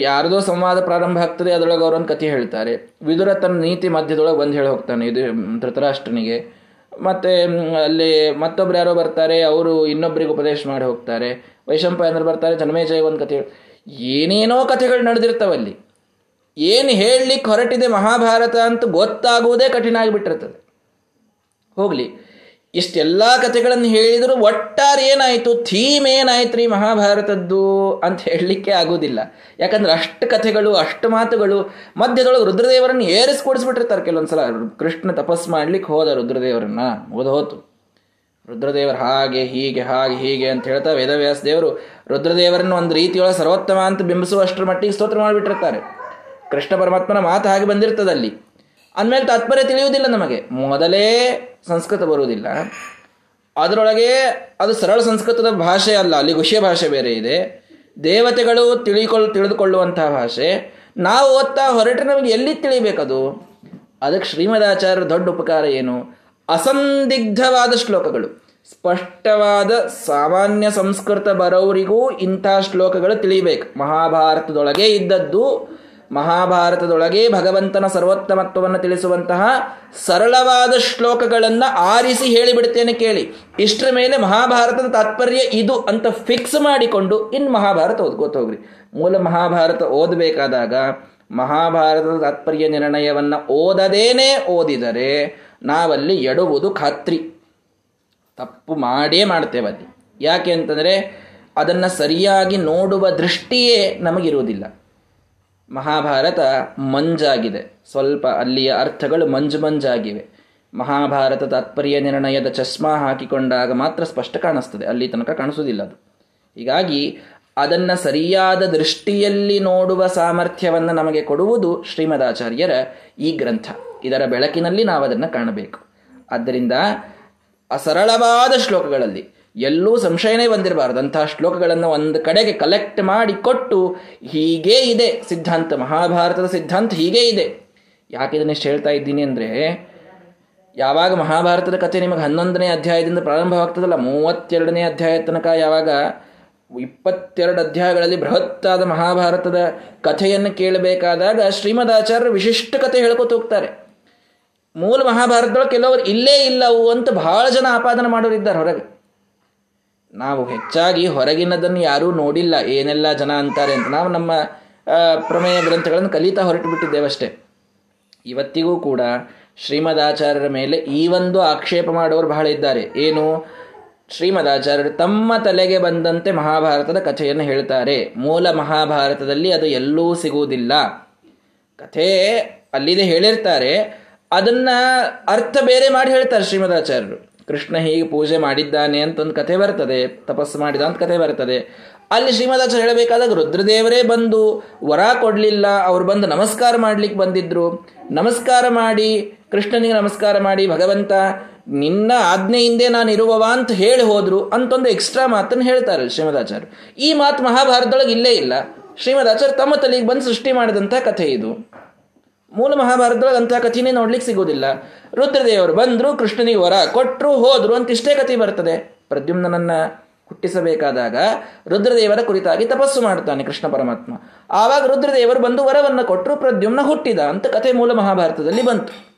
ಯಾರದೋ ಸಂವಾದ ಪ್ರಾರಂಭ ಆಗ್ತದೆ, ಅದರೊಳಗೆ ಅವರೊಂದು ಕಥೆ ಹೇಳ್ತಾರೆ. ವಿದುರ ತನ್ನ ನೀತಿ ಮಧ್ಯದೊಳಗೆ ಬಂದು ಹೇಳಿ ಹೋಗ್ತಾನೆ ಇದು, ಧೃತರಾಷ್ಟ್ರನಿಗೆ. ಮತ್ತೆ ಅಲ್ಲಿ ಮತ್ತೊಬ್ರು ಯಾರೋ ಬರ್ತಾರೆ, ಅವರು ಇನ್ನೊಬ್ಬರಿಗೆ ಉಪದೇಶ ಮಾಡಿ ಹೋಗ್ತಾರೆ. ವೈಶಂಪಾಯನರು ಬರ್ತಾರೆ ಜನ್ಮೇಜಯ ಒಂದು ಕಥೆ ಏನೇನೋ ಕಥೆಗಳು ನಡೆದಿರ್ತಾವಲ್ಲಿ ಏನು ಹೇಳಲಿಕ್ಕೆ ಹೊರಟಿದೆ ಮಹಾಭಾರತ ಅಂತ ಗೊತ್ತಾಗುವುದೇ ಕಠಿಣ ಆಗಿಬಿಟ್ಟಿರ್ತದೆ. ಹೋಗಲಿ. ಇಷ್ಟೆಲ್ಲ ಕಥೆಗಳನ್ನು ಹೇಳಿದರೂ ಒಟ್ಟಾರೆ ಏನಾಯಿತು? ಥೀಮ್ ಏನಾಯ್ತು ರೀ ಮಹಾಭಾರತದ್ದು ಅಂತ ಹೇಳಲಿಕ್ಕೆ ಆಗೋದಿಲ್ಲ ಯಾಕಂದ್ರೆ ಅಷ್ಟು ಕಥೆಗಳು, ಅಷ್ಟು ಮಾತುಗಳು, ಮಧ್ಯದೊಳಗೆ ರುದ್ರದೇವರನ್ನು ಏರಿಸ್ಕೊಡಿಸ್ಬಿಟ್ಟಿರ್ತಾರೆ. ಕೆಲವೊಂದ್ಸಲ ಕೃಷ್ಣ ತಪಸ್ ಮಾಡ್ಲಿಕ್ಕೆ ಹೋದ ರುದ್ರದೇವರನ್ನ ಓದೋತು ರುದ್ರದೇವರು ಹಾಗೆ, ಹೀಗೆ ಹಾಗೆ, ಹೀಗೆ ಅಂತ ಹೇಳ್ತಾ ವೇದವ್ಯಾಸ ದೇವರು ರುದ್ರದೇವರನ್ನು ಒಂದು ರೀತಿಯೊಳಗೆ ಸರ್ವೋತ್ತಮ ಅಂತ ಬಿಂಬಿಸುವಷ್ಟರ ಮಟ್ಟಿಗೆ ಸ್ತೋತ್ರ ಮಾಡಿಬಿಟ್ಟಿರ್ತಾರೆ. ಕೃಷ್ಣ ಪರಮಾತ್ಮನ ಮಾತು ಹಾಗೆ ಬಂದಿರ್ತದಲ್ಲಿ ಅಂದಮೇಲೆ ತಾತ್ಪರ್ಯ ತಿಳಿಯುವುದಿಲ್ಲ ನಮಗೆ. ಮೊದಲೇ ಸಂಸ್ಕೃತ ಬರುವುದಿಲ್ಲ. ಅದರೊಳಗೆ ಅದು ಸರಳ ಸಂಸ್ಕೃತದ ಭಾಷೆ ಅಲ್ಲ, ಅಲ್ಲಿ ಗುಷ್ಯ ಭಾಷೆ ಬೇರೆ ಇದೆ. ದೇವತೆಗಳು ತಿಳಿಕೊಳ್, ತಿಳಿದುಕೊಳ್ಳುವಂತಹ ಭಾಷೆ. ನಾವು ಓದ್ತಾ ಹೊರಟ್ರೆ ನಮಗೆ ಎಲ್ಲಿ ತಿಳಿಬೇಕದು? ಅದಕ್ಕೆ ಶ್ರೀಮದಾಚಾರ್ಯರ ದೊಡ್ಡ ಉಪಕಾರ ಏನು? ಅಸಂದಿಗ್ಧವಾದ ಶ್ಲೋಕಗಳು. ಸ್ಪಷ್ಟವಾದ ಸಾಮಾನ್ಯ ಸಂಸ್ಕೃತ ಬರೋರಿಗೂ ಇಂಥ ಶ್ಲೋಕಗಳು ತಿಳಿಬೇಕು. ಮಹಾಭಾರತದೊಳಗೆ ಇದ್ದದ್ದು ಮಹಾಭಾರತದೊಳಗೆ ಭಗವಂತನ ಸರ್ವೋತ್ತಮತ್ವವನ್ನು ತಿಳಿಸುವಂತಹ ಸರಳವಾದ ಶ್ಲೋಕಗಳನ್ನು ಆರಿಸಿ ಹೇಳಿಬಿಡ್ತೇನೆ ಕೇಳಿ. ಇಷ್ಟರ ಮೇಲೆ ಮಹಾಭಾರತದ ತಾತ್ಪರ್ಯ ಇದು ಅಂತ ಫಿಕ್ಸ್ ಮಾಡಿಕೊಂಡು ಇನ್ನು ಮಹಾಭಾರತ ಓದ್ಕೋತ ಹೋಗ್ರಿ. ಮೂಲ ಮಹಾಭಾರತ ಓದಬೇಕಾದಾಗ ಮಹಾಭಾರತದ ತಾತ್ಪರ್ಯ ನಿರ್ಣಯವನ್ನು ಓದದೇನೆ ಓದಿದರೆ ನಾವಲ್ಲಿ ಎಡುವುದು ಖಾತ್ರಿ. ತಪ್ಪು ಮಾಡೇ ಮಾಡ್ತೇವಲ್ಲಿ ಯಾಕೆ ಅಂತಂದರೆ ಅದನ್ನು ಸರಿಯಾಗಿ ನೋಡುವ ದೃಷ್ಟಿಯೇ ನಮಗಿರುವುದಿಲ್ಲ. ಮಹಾಭಾರತ ಮಂಜಾಗಿದೆ. ಸ್ವಲ್ಪ ಅಲ್ಲಿಯ ಅರ್ಥಗಳು ಮಂಜು ಮಂಜಾಗಿವೆ. ಮಹಾಭಾರತ ತಾತ್ಪರ್ಯ ನಿರ್ಣಯದ ಚಸ್ಮಾ ಹಾಕಿಕೊಂಡಾಗ ಮಾತ್ರ ಸ್ಪಷ್ಟ ಕಾಣಿಸ್ತದೆ. ಅಲ್ಲಿ ತನಕ ಕಾಣಿಸುವುದಿಲ್ಲ ಅದು. ಹೀಗಾಗಿ ಅದನ್ನು ಸರಿಯಾದ ದೃಷ್ಟಿಯಲ್ಲಿ ನೋಡುವ ಸಾಮರ್ಥ್ಯವನ್ನು ನಮಗೆ ಕೊಡುವುದು ಶ್ರೀಮದಾಚಾರ್ಯರ ಈ ಗ್ರಂಥ. ಇದರ ಬೆಳಕಿನಲ್ಲಿ ನಾವು ಅದನ್ನು ಕಾಣಬೇಕು. ಆದ್ದರಿಂದ ಅಸರಳವಾದ ಶ್ಲೋಕಗಳಲ್ಲಿ ಎಲ್ಲೂ ಸಂಶಯನೇ ಬಂದಿರಬಾರ್ದು. ಅಂತಹ ಶ್ಲೋಕಗಳನ್ನು ಒಂದು ಕಡೆಗೆ ಕಲೆಕ್ಟ್ ಮಾಡಿ ಕೊಟ್ಟು ಹೀಗೇ ಇದೆ ಸಿದ್ಧಾಂತ, ಮಹಾಭಾರತದ ಸಿದ್ಧಾಂತ ಹೀಗೇ ಇದೆ. ಯಾಕೆ ಇದನ್ನೆಷ್ಟು ಹೇಳ್ತಾ ಇದ್ದೀನಿ ಅಂದರೆ, ಯಾವಾಗ ಮಹಾಭಾರತದ ಕಥೆ ನಿಮಗೆ ಹನ್ನೊಂದನೇ ಅಧ್ಯಾಯದಿಂದ ಪ್ರಾರಂಭವಾಗ್ತದಲ್ಲ, ಮೂವತ್ತೆರಡನೇ ಅಧ್ಯಾಯ ತನಕ ಯಾವಾಗ ಇಪ್ಪತ್ತೆರಡು ಅಧ್ಯಾಯಗಳಲ್ಲಿ ಬೃಹತ್ತಾದ ಮಹಾಭಾರತದ ಕಥೆಯನ್ನು ಕೇಳಬೇಕಾದಾಗ ಶ್ರೀಮದಾಚಾರ್ಯರು ವಿಶಿಷ್ಟ ಕಥೆ ಹೇಳ್ಕೊತ ಹೋಗ್ತಾರೆ. ಮೂಲ ಮಹಾಭಾರತದೊಳಗೆ ಕೆಲವರು ಇಲ್ಲೇ ಇಲ್ಲವು ಅಂತ ಬಹಳ ಜನ ಆಪಾದನೆ ಮಾಡೋರಿದ್ದಾರೆ ಹೊರಗೆ. ನಾವು ಹೆಚ್ಚಾಗಿ ಹೊರಗಿನದನ್ನು ಯಾರೂ ನೋಡಿಲ್ಲ, ಏನೆಲ್ಲ ಜನ ಅಂತಾರೆ ಅಂತ. ನಾವು ನಮ್ಮ ಪ್ರಮೇಯ ಗ್ರಂಥಗಳನ್ನು ಕಲಿತಾ ಹೊರಟು ಬಿಟ್ಟಿದ್ದೇವಷ್ಟೇ ಇವತ್ತಿಗೂ ಕೂಡ ಶ್ರೀಮದಾಚಾರ್ಯರ ಮೇಲೆ ಈ ಒಂದು ಆಕ್ಷೇಪ ಮಾಡೋರು ಬಹಳ ಇದ್ದಾರೆ. ಏನು? ಶ್ರೀಮದಾಚಾರ್ಯರು ತಮ್ಮ ತಲೆಗೆ ಬಂದಂತೆ ಮಹಾಭಾರತದ ಕಥೆಯನ್ನು ಹೇಳ್ತಾರೆ. ಮೂಲ ಮಹಾಭಾರತದಲ್ಲಿ ಅದು ಎಲ್ಲೂ ಸಿಗುವುದಿಲ್ಲ. ಕಥೆ ಅಲ್ಲಿದೆ ಹೇಳಿರ್ತಾರೆ. ಅದನ್ನ ಅರ್ಥ ಬೇರೆ ಮಾಡಿ ಹೇಳ್ತಾರೆ ಶ್ರೀಮದಾಚಾರ್ಯರು. ಕೃಷ್ಣ ಹೀಗೆ ಪೂಜೆ ಮಾಡಿದ್ದಾನೆ ಅಂತ ಒಂದು ಕಥೆ ಬರ್ತದೆ, ತಪಸ್ಸು ಮಾಡಿದ ಅಂತ ಕಥೆ ಬರ್ತದೆ. ಅಲ್ಲಿ ಶ್ರೀಮದಾಚಾರ್ಯ ಹೇಳಬೇಕಾದಾಗ ರುದ್ರದೇವರೇ ಬಂದು ವರ ಕೊಡಲಿಲ್ಲ, ಅವ್ರು ಬಂದು ನಮಸ್ಕಾರ ಮಾಡ್ಲಿಕ್ಕೆ ಬಂದಿದ್ರು. ನಮಸ್ಕಾರ ಮಾಡಿ, ಕೃಷ್ಣನಿಗೆ ನಮಸ್ಕಾರ ಮಾಡಿ, ಭಗವಂತ, ನಿನ್ನ ಆಜ್ಞೆಯಿಂದೆ ನಾನು ಇರುವವ ಅಂತ ಹೇಳಿ ಹೋದ್ರು, ಅಂತೊಂದು ಎಕ್ಸ್ಟ್ರಾ ಮಾತನ್ನು ಹೇಳ್ತಾರೆ ಶ್ರೀಮದಾಚಾರ್ಯ ಈ ಮಾತು ಮಹಾಭಾರತದೊಳಗೆ ಇಲ್ಲೇ ಇಲ್ಲ. ಶ್ರೀಮದಾಚಾರ್ಯ ತಮ್ಮ ತಲೆಗೆ ಬಂದು ಸೃಷ್ಟಿ ಮಾಡಿದಂಥ ಕಥೆ ಇದು. ಮೂಲ ಮಹಾಭಾರತದೊಳಗೆ ಅಂತಹ ಕಥೆನೇ ನೋಡ್ಲಿಕ್ಕೆ ಸಿಗೋದಿಲ್ಲ. ರುದ್ರದೇವರು ಬಂದರು, ಕೃಷ್ಣನಿಗೆ ವರ ಕೊಟ್ಟರು ಹೋದ್ರು ಅಂತ ಇಷ್ಟೇ ಕಥೆ ಬರ್ತದೆ. ಪ್ರದ್ಯುಮ್ನನ್ನ ಹುಟ್ಟಿಸಬೇಕಾದಾಗ ರುದ್ರದೇವರ ಕುರಿತಾಗಿ ತಪಸ್ಸು ಮಾಡ್ತಾನೆ ಕೃಷ್ಣ ಪರಮಾತ್ಮ. ಆವಾಗ ರುದ್ರದೇವರು ಬಂದು ವರವನ್ನು ಕೊಟ್ಟರು ಪ್ರದ್ಯುಮ್ನ ಹುಟ್ಟಿದ ಅಂತ ಕಥೆ ಮೂಲ ಮಹಾಭಾರತದಲ್ಲಿ ಬಂತು.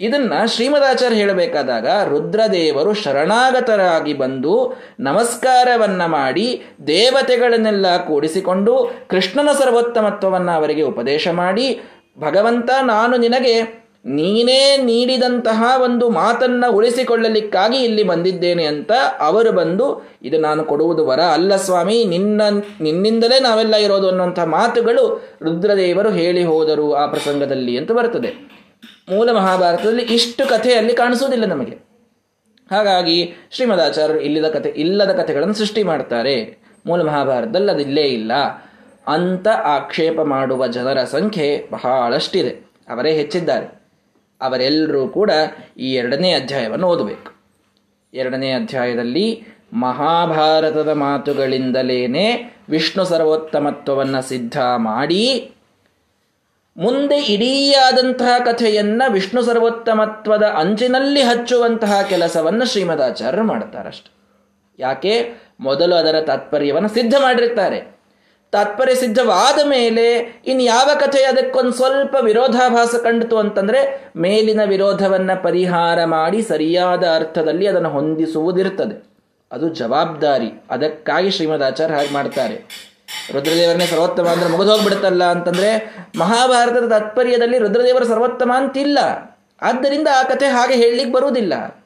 ಇದನ್ನ ಶ್ರೀಮದಾಚಾರ್ಯ ಹೇಳಬೇಕಾದಾಗ ರುದ್ರದೇವರು ಶರಣಾಗತರಾಗಿ ಬಂದು ನಮಸ್ಕಾರವನ್ನ ಮಾಡಿ ದೇವತೆಗಳನ್ನೆಲ್ಲ ಕೂಡಿಸಿಕೊಂಡು ಕೃಷ್ಣನ ಸರ್ವೋತ್ತಮತ್ವವನ್ನು ಅವರಿಗೆ ಉಪದೇಶ ಮಾಡಿ ಭಗವಂತ ನಾನು ನಿನಗೆ ನೀನೇ ನೀಡಿದಂತಹ ಒಂದು ಮಾತನ್ನ ಉಳಿಸಿಕೊಳ್ಳಲಿಕ್ಕಾಗಿ ಇಲ್ಲಿ ಬಂದಿದ್ದೇನೆ ಅಂತ ಅವರು ಬಂದು, ಇದು ನಾನು ಕೊಡುವುದು ವರ ಅಲ್ಲ ಸ್ವಾಮಿ, ನಿನ್ನ, ನಿನ್ನಿಂದಲೇ ನಾವೆಲ್ಲ ಇರೋದು ಅನ್ನುವಂಥ ಮಾತುಗಳು ರುದ್ರದೇವರು ಹೇಳಿ ಹೋದರು ಆ ಪ್ರಸಂಗದಲ್ಲಿ ಅಂತ ಬರ್ತದೆ. ಮೂಲ ಮಹಾಭಾರತದಲ್ಲಿ ಇಷ್ಟು ಕಥೆಯಲ್ಲಿ ಕಾಣಿಸುವುದಿಲ್ಲ ನಮಗೆ. ಹಾಗಾಗಿ ಶ್ರೀಮದಾಚಾರ್ಯರು ಇಲ್ಲದ ಕಥೆ, ಇಲ್ಲದ ಕಥೆಗಳನ್ನು ಸೃಷ್ಟಿ ಮಾಡ್ತಾರೆ. ಮೂಲ ಮಹಾಭಾರತದಲ್ಲಿ ಅದಿಲ್ಲೇ ಇಲ್ಲ. ಅಂತ ಆಕ್ಷೇಪ ಮಾಡುವ ಜನರ ಸಂಖ್ಯೆ ಬಹಳಷ್ಟಿದೆ. ಅವರೇ ಹೆಚ್ಚಿದ್ದಾರೆ. ಅವರೆಲ್ಲರೂ ಕೂಡ ಈ ಎರಡನೇ ಅಧ್ಯಾಯವನ್ನು ಓದಬೇಕು. ಎರಡನೇ ಅಧ್ಯಾಯದಲ್ಲಿ ಮಹಾಭಾರತದ ಮಾತುಗಳಿಂದಲೇನೆ ವಿಷ್ಣು ಸರ್ವೋತ್ತಮತ್ವವನ್ನು ಸಿದ್ಧ ಮಾಡಿ, ಮುಂದೆ ಇಡೀಯಾದಂತಹ ಕಥೆಯನ್ನು ವಿಷ್ಣು ಸರ್ವೋತ್ತಮತ್ವದ ಅಂಚಿನಲ್ಲಿ ಹಚ್ಚುವಂತಹ ಕೆಲಸವನ್ನು ಶ್ರೀಮದಾಚಾರ್ಯರು ಮಾಡುತ್ತಾರಷ್ಟೆ ಯಾಕೆ? ಮೊದಲು ಅದರ ತಾತ್ಪರ್ಯವನ್ನು ಸಿದ್ಧ ಮಾಡಿರ್ತಾರೆ. ತಾತ್ಪರ್ಯ ಸಿದ್ಧವಾದ ಮೇಲೆ ಇನ್ನು ಯಾವ ಕಥೆ ಅದಕ್ಕೊಂದು ಸ್ವಲ್ಪ ವಿರೋಧಾಭಾಸ ಕಂಡಿತು ಅಂತಂದ್ರೆ ಮೇಲಿನ ವಿರೋಧವನ್ನ ಪರಿಹಾರ ಮಾಡಿ ಸರಿಯಾದ ಅರ್ಥದಲ್ಲಿ ಅದನ್ನು ಹೊಂದಿಸುವುದಿರ್ತದೆ ಅದು ಜವಾಬ್ದಾರಿ. ಅದಕ್ಕಾಗಿ ಶ್ರೀಮದಾಚಾರ್ಯ ಹಾಗೆ ಮಾಡ್ತಾರೆ. ರುದ್ರದೇವರನ್ನೇ ಸರ್ವೋತ್ತಮ ಅಂದ್ರೆ ಮುಗಿದೋಗ್ಬಿಡುತ್ತಲ್ಲ ಅಂತಂದ್ರೆ ಮಹಾಭಾರತದ ತಾತ್ಪರ್ಯದಲ್ಲಿ ರುದ್ರದೇವರ ಸರ್ವೋತ್ತಮ ಅಂತಿಲ್ಲ. ಆದ್ದರಿಂದ ಆ ಕಥೆ ಹಾಗೆ ಹೇಳಲಿಕ್ಕೆ ಬರುವುದಿಲ್ಲ.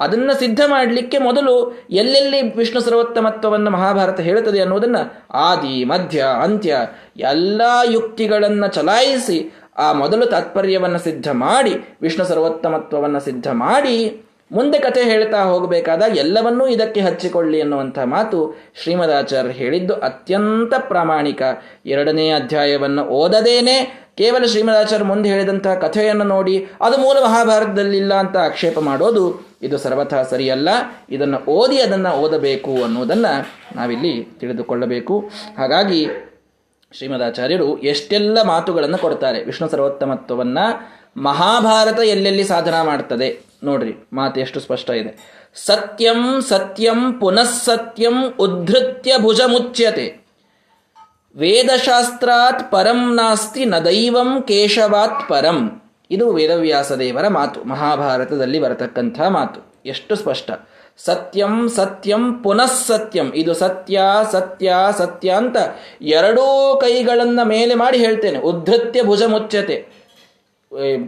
ಅದನ್ನು ಸಿದ್ಧ ಮಾಡಲಿಕ್ಕೆ ಮೊದಲು ಎಲ್ಲೆಲ್ಲಿ ವಿಷ್ಣು ಸರ್ವೋತ್ತಮತ್ವವನ್ನು ಮಹಾಭಾರತ ಹೇಳುತ್ತದೆ ಅನ್ನೋದನ್ನು ಆದಿ, ಮಧ್ಯ, ಅಂತ್ಯ ಎಲ್ಲ ಯುಕ್ತಿಗಳನ್ನು ಚಲಾಯಿಸಿ ಆ ಮೊದಲು ತಾತ್ಪರ್ಯವನ್ನು ಸಿದ್ಧ ಮಾಡಿ, ವಿಷ್ಣು ಸರ್ವೋತ್ತಮತ್ವವನ್ನು ಸಿದ್ಧ ಮಾಡಿ ಮುಂದೆ ಕಥೆ ಹೇಳ್ತಾ ಹೋಗಬೇಕಾದಾಗ ಎಲ್ಲವನ್ನೂ ಇದಕ್ಕೆ ಹಚ್ಚಿಕೊಳ್ಳಿ ಅನ್ನುವಂಥ ಮಾತು ಶ್ರೀಮದಾಚಾರ್ಯ ಹೇಳಿದ್ದು ಅತ್ಯಂತ ಪ್ರಾಮಾಣಿಕ. ಎರಡನೇ ಅಧ್ಯಾಯವನ್ನು ಓದದೇನೆ ಕೇವಲ ಶ್ರೀಮದಾಚಾರ್ಯ ಮುಂದೆ ಹೇಳಿದಂತಹ ಕಥೆಯನ್ನು ನೋಡಿ ಅದು ಮೂಲ ಮಹಾಭಾರತದಲ್ಲಿಲ್ಲ ಅಂತ ಆಕ್ಷೇಪ ಮಾಡೋದು ಇದು ಸರ್ವಥಾ ಸರಿಯಲ್ಲ ಇದನ್ನು ಓದಿ ಅದನ್ನು ಓದಬೇಕು ಅನ್ನುವುದನ್ನು ನಾವಿಲ್ಲಿ ತಿಳಿದುಕೊಳ್ಳಬೇಕು. ಹಾಗಾಗಿ ಶ್ರೀಮದಾಚಾರ್ಯರು ಎಷ್ಟೆಲ್ಲ ಮಾತುಗಳನ್ನು ಕೊಡ್ತಾರೆ. ವಿಷ್ಣು ಸರ್ವೋತ್ತಮತ್ವವನ್ನು ಮಹಾಭಾರತ ಎಲ್ಲೆಲ್ಲಿ ಸಾಧನ ಮಾಡ್ತದೆ? ನೋಡ್ರಿ, ಮಾತು ಎಷ್ಟು ಸ್ಪಷ್ಟ ಇದೆ. ಸತ್ಯಂ ಸತ್ಯಂ ಪುನಃಸತ್ಯಂ ಉದ್ಧತ್ಯ ಭುಜ ಮುಚ್ಯತೆ ವೇದಶಾಸ್ತ್ರಾತ್ ಪರಂ ನಾಸ್ತಿ ನ ದೈವಂ ಕೇಶವಾತ್ ಪರಂ. ಇದು ವೇದವ್ಯಾಸ ದೇವರ ಮಾತು. ಮಹಾಭಾರತದಲ್ಲಿ ಬರತಕ್ಕಂಥ ಮಾತು. ಎಷ್ಟು ಸ್ಪಷ್ಟ. ಸತ್ಯಂ ಸತ್ಯಂ ಪುನಃ ಸತ್ಯಂ. ಇದು ಸತ್ಯ ಸತ್ಯ ಸತ್ಯ ಅಂತ ಎರಡೂ ಕೈಗಳನ್ನು ಮೇಲೆ ಮಾಡಿ ಹೇಳ್ತೇನೆ. ಉದ್ಧತ್ಯ ಭುಜ ಮುಚ್ಚತೆ.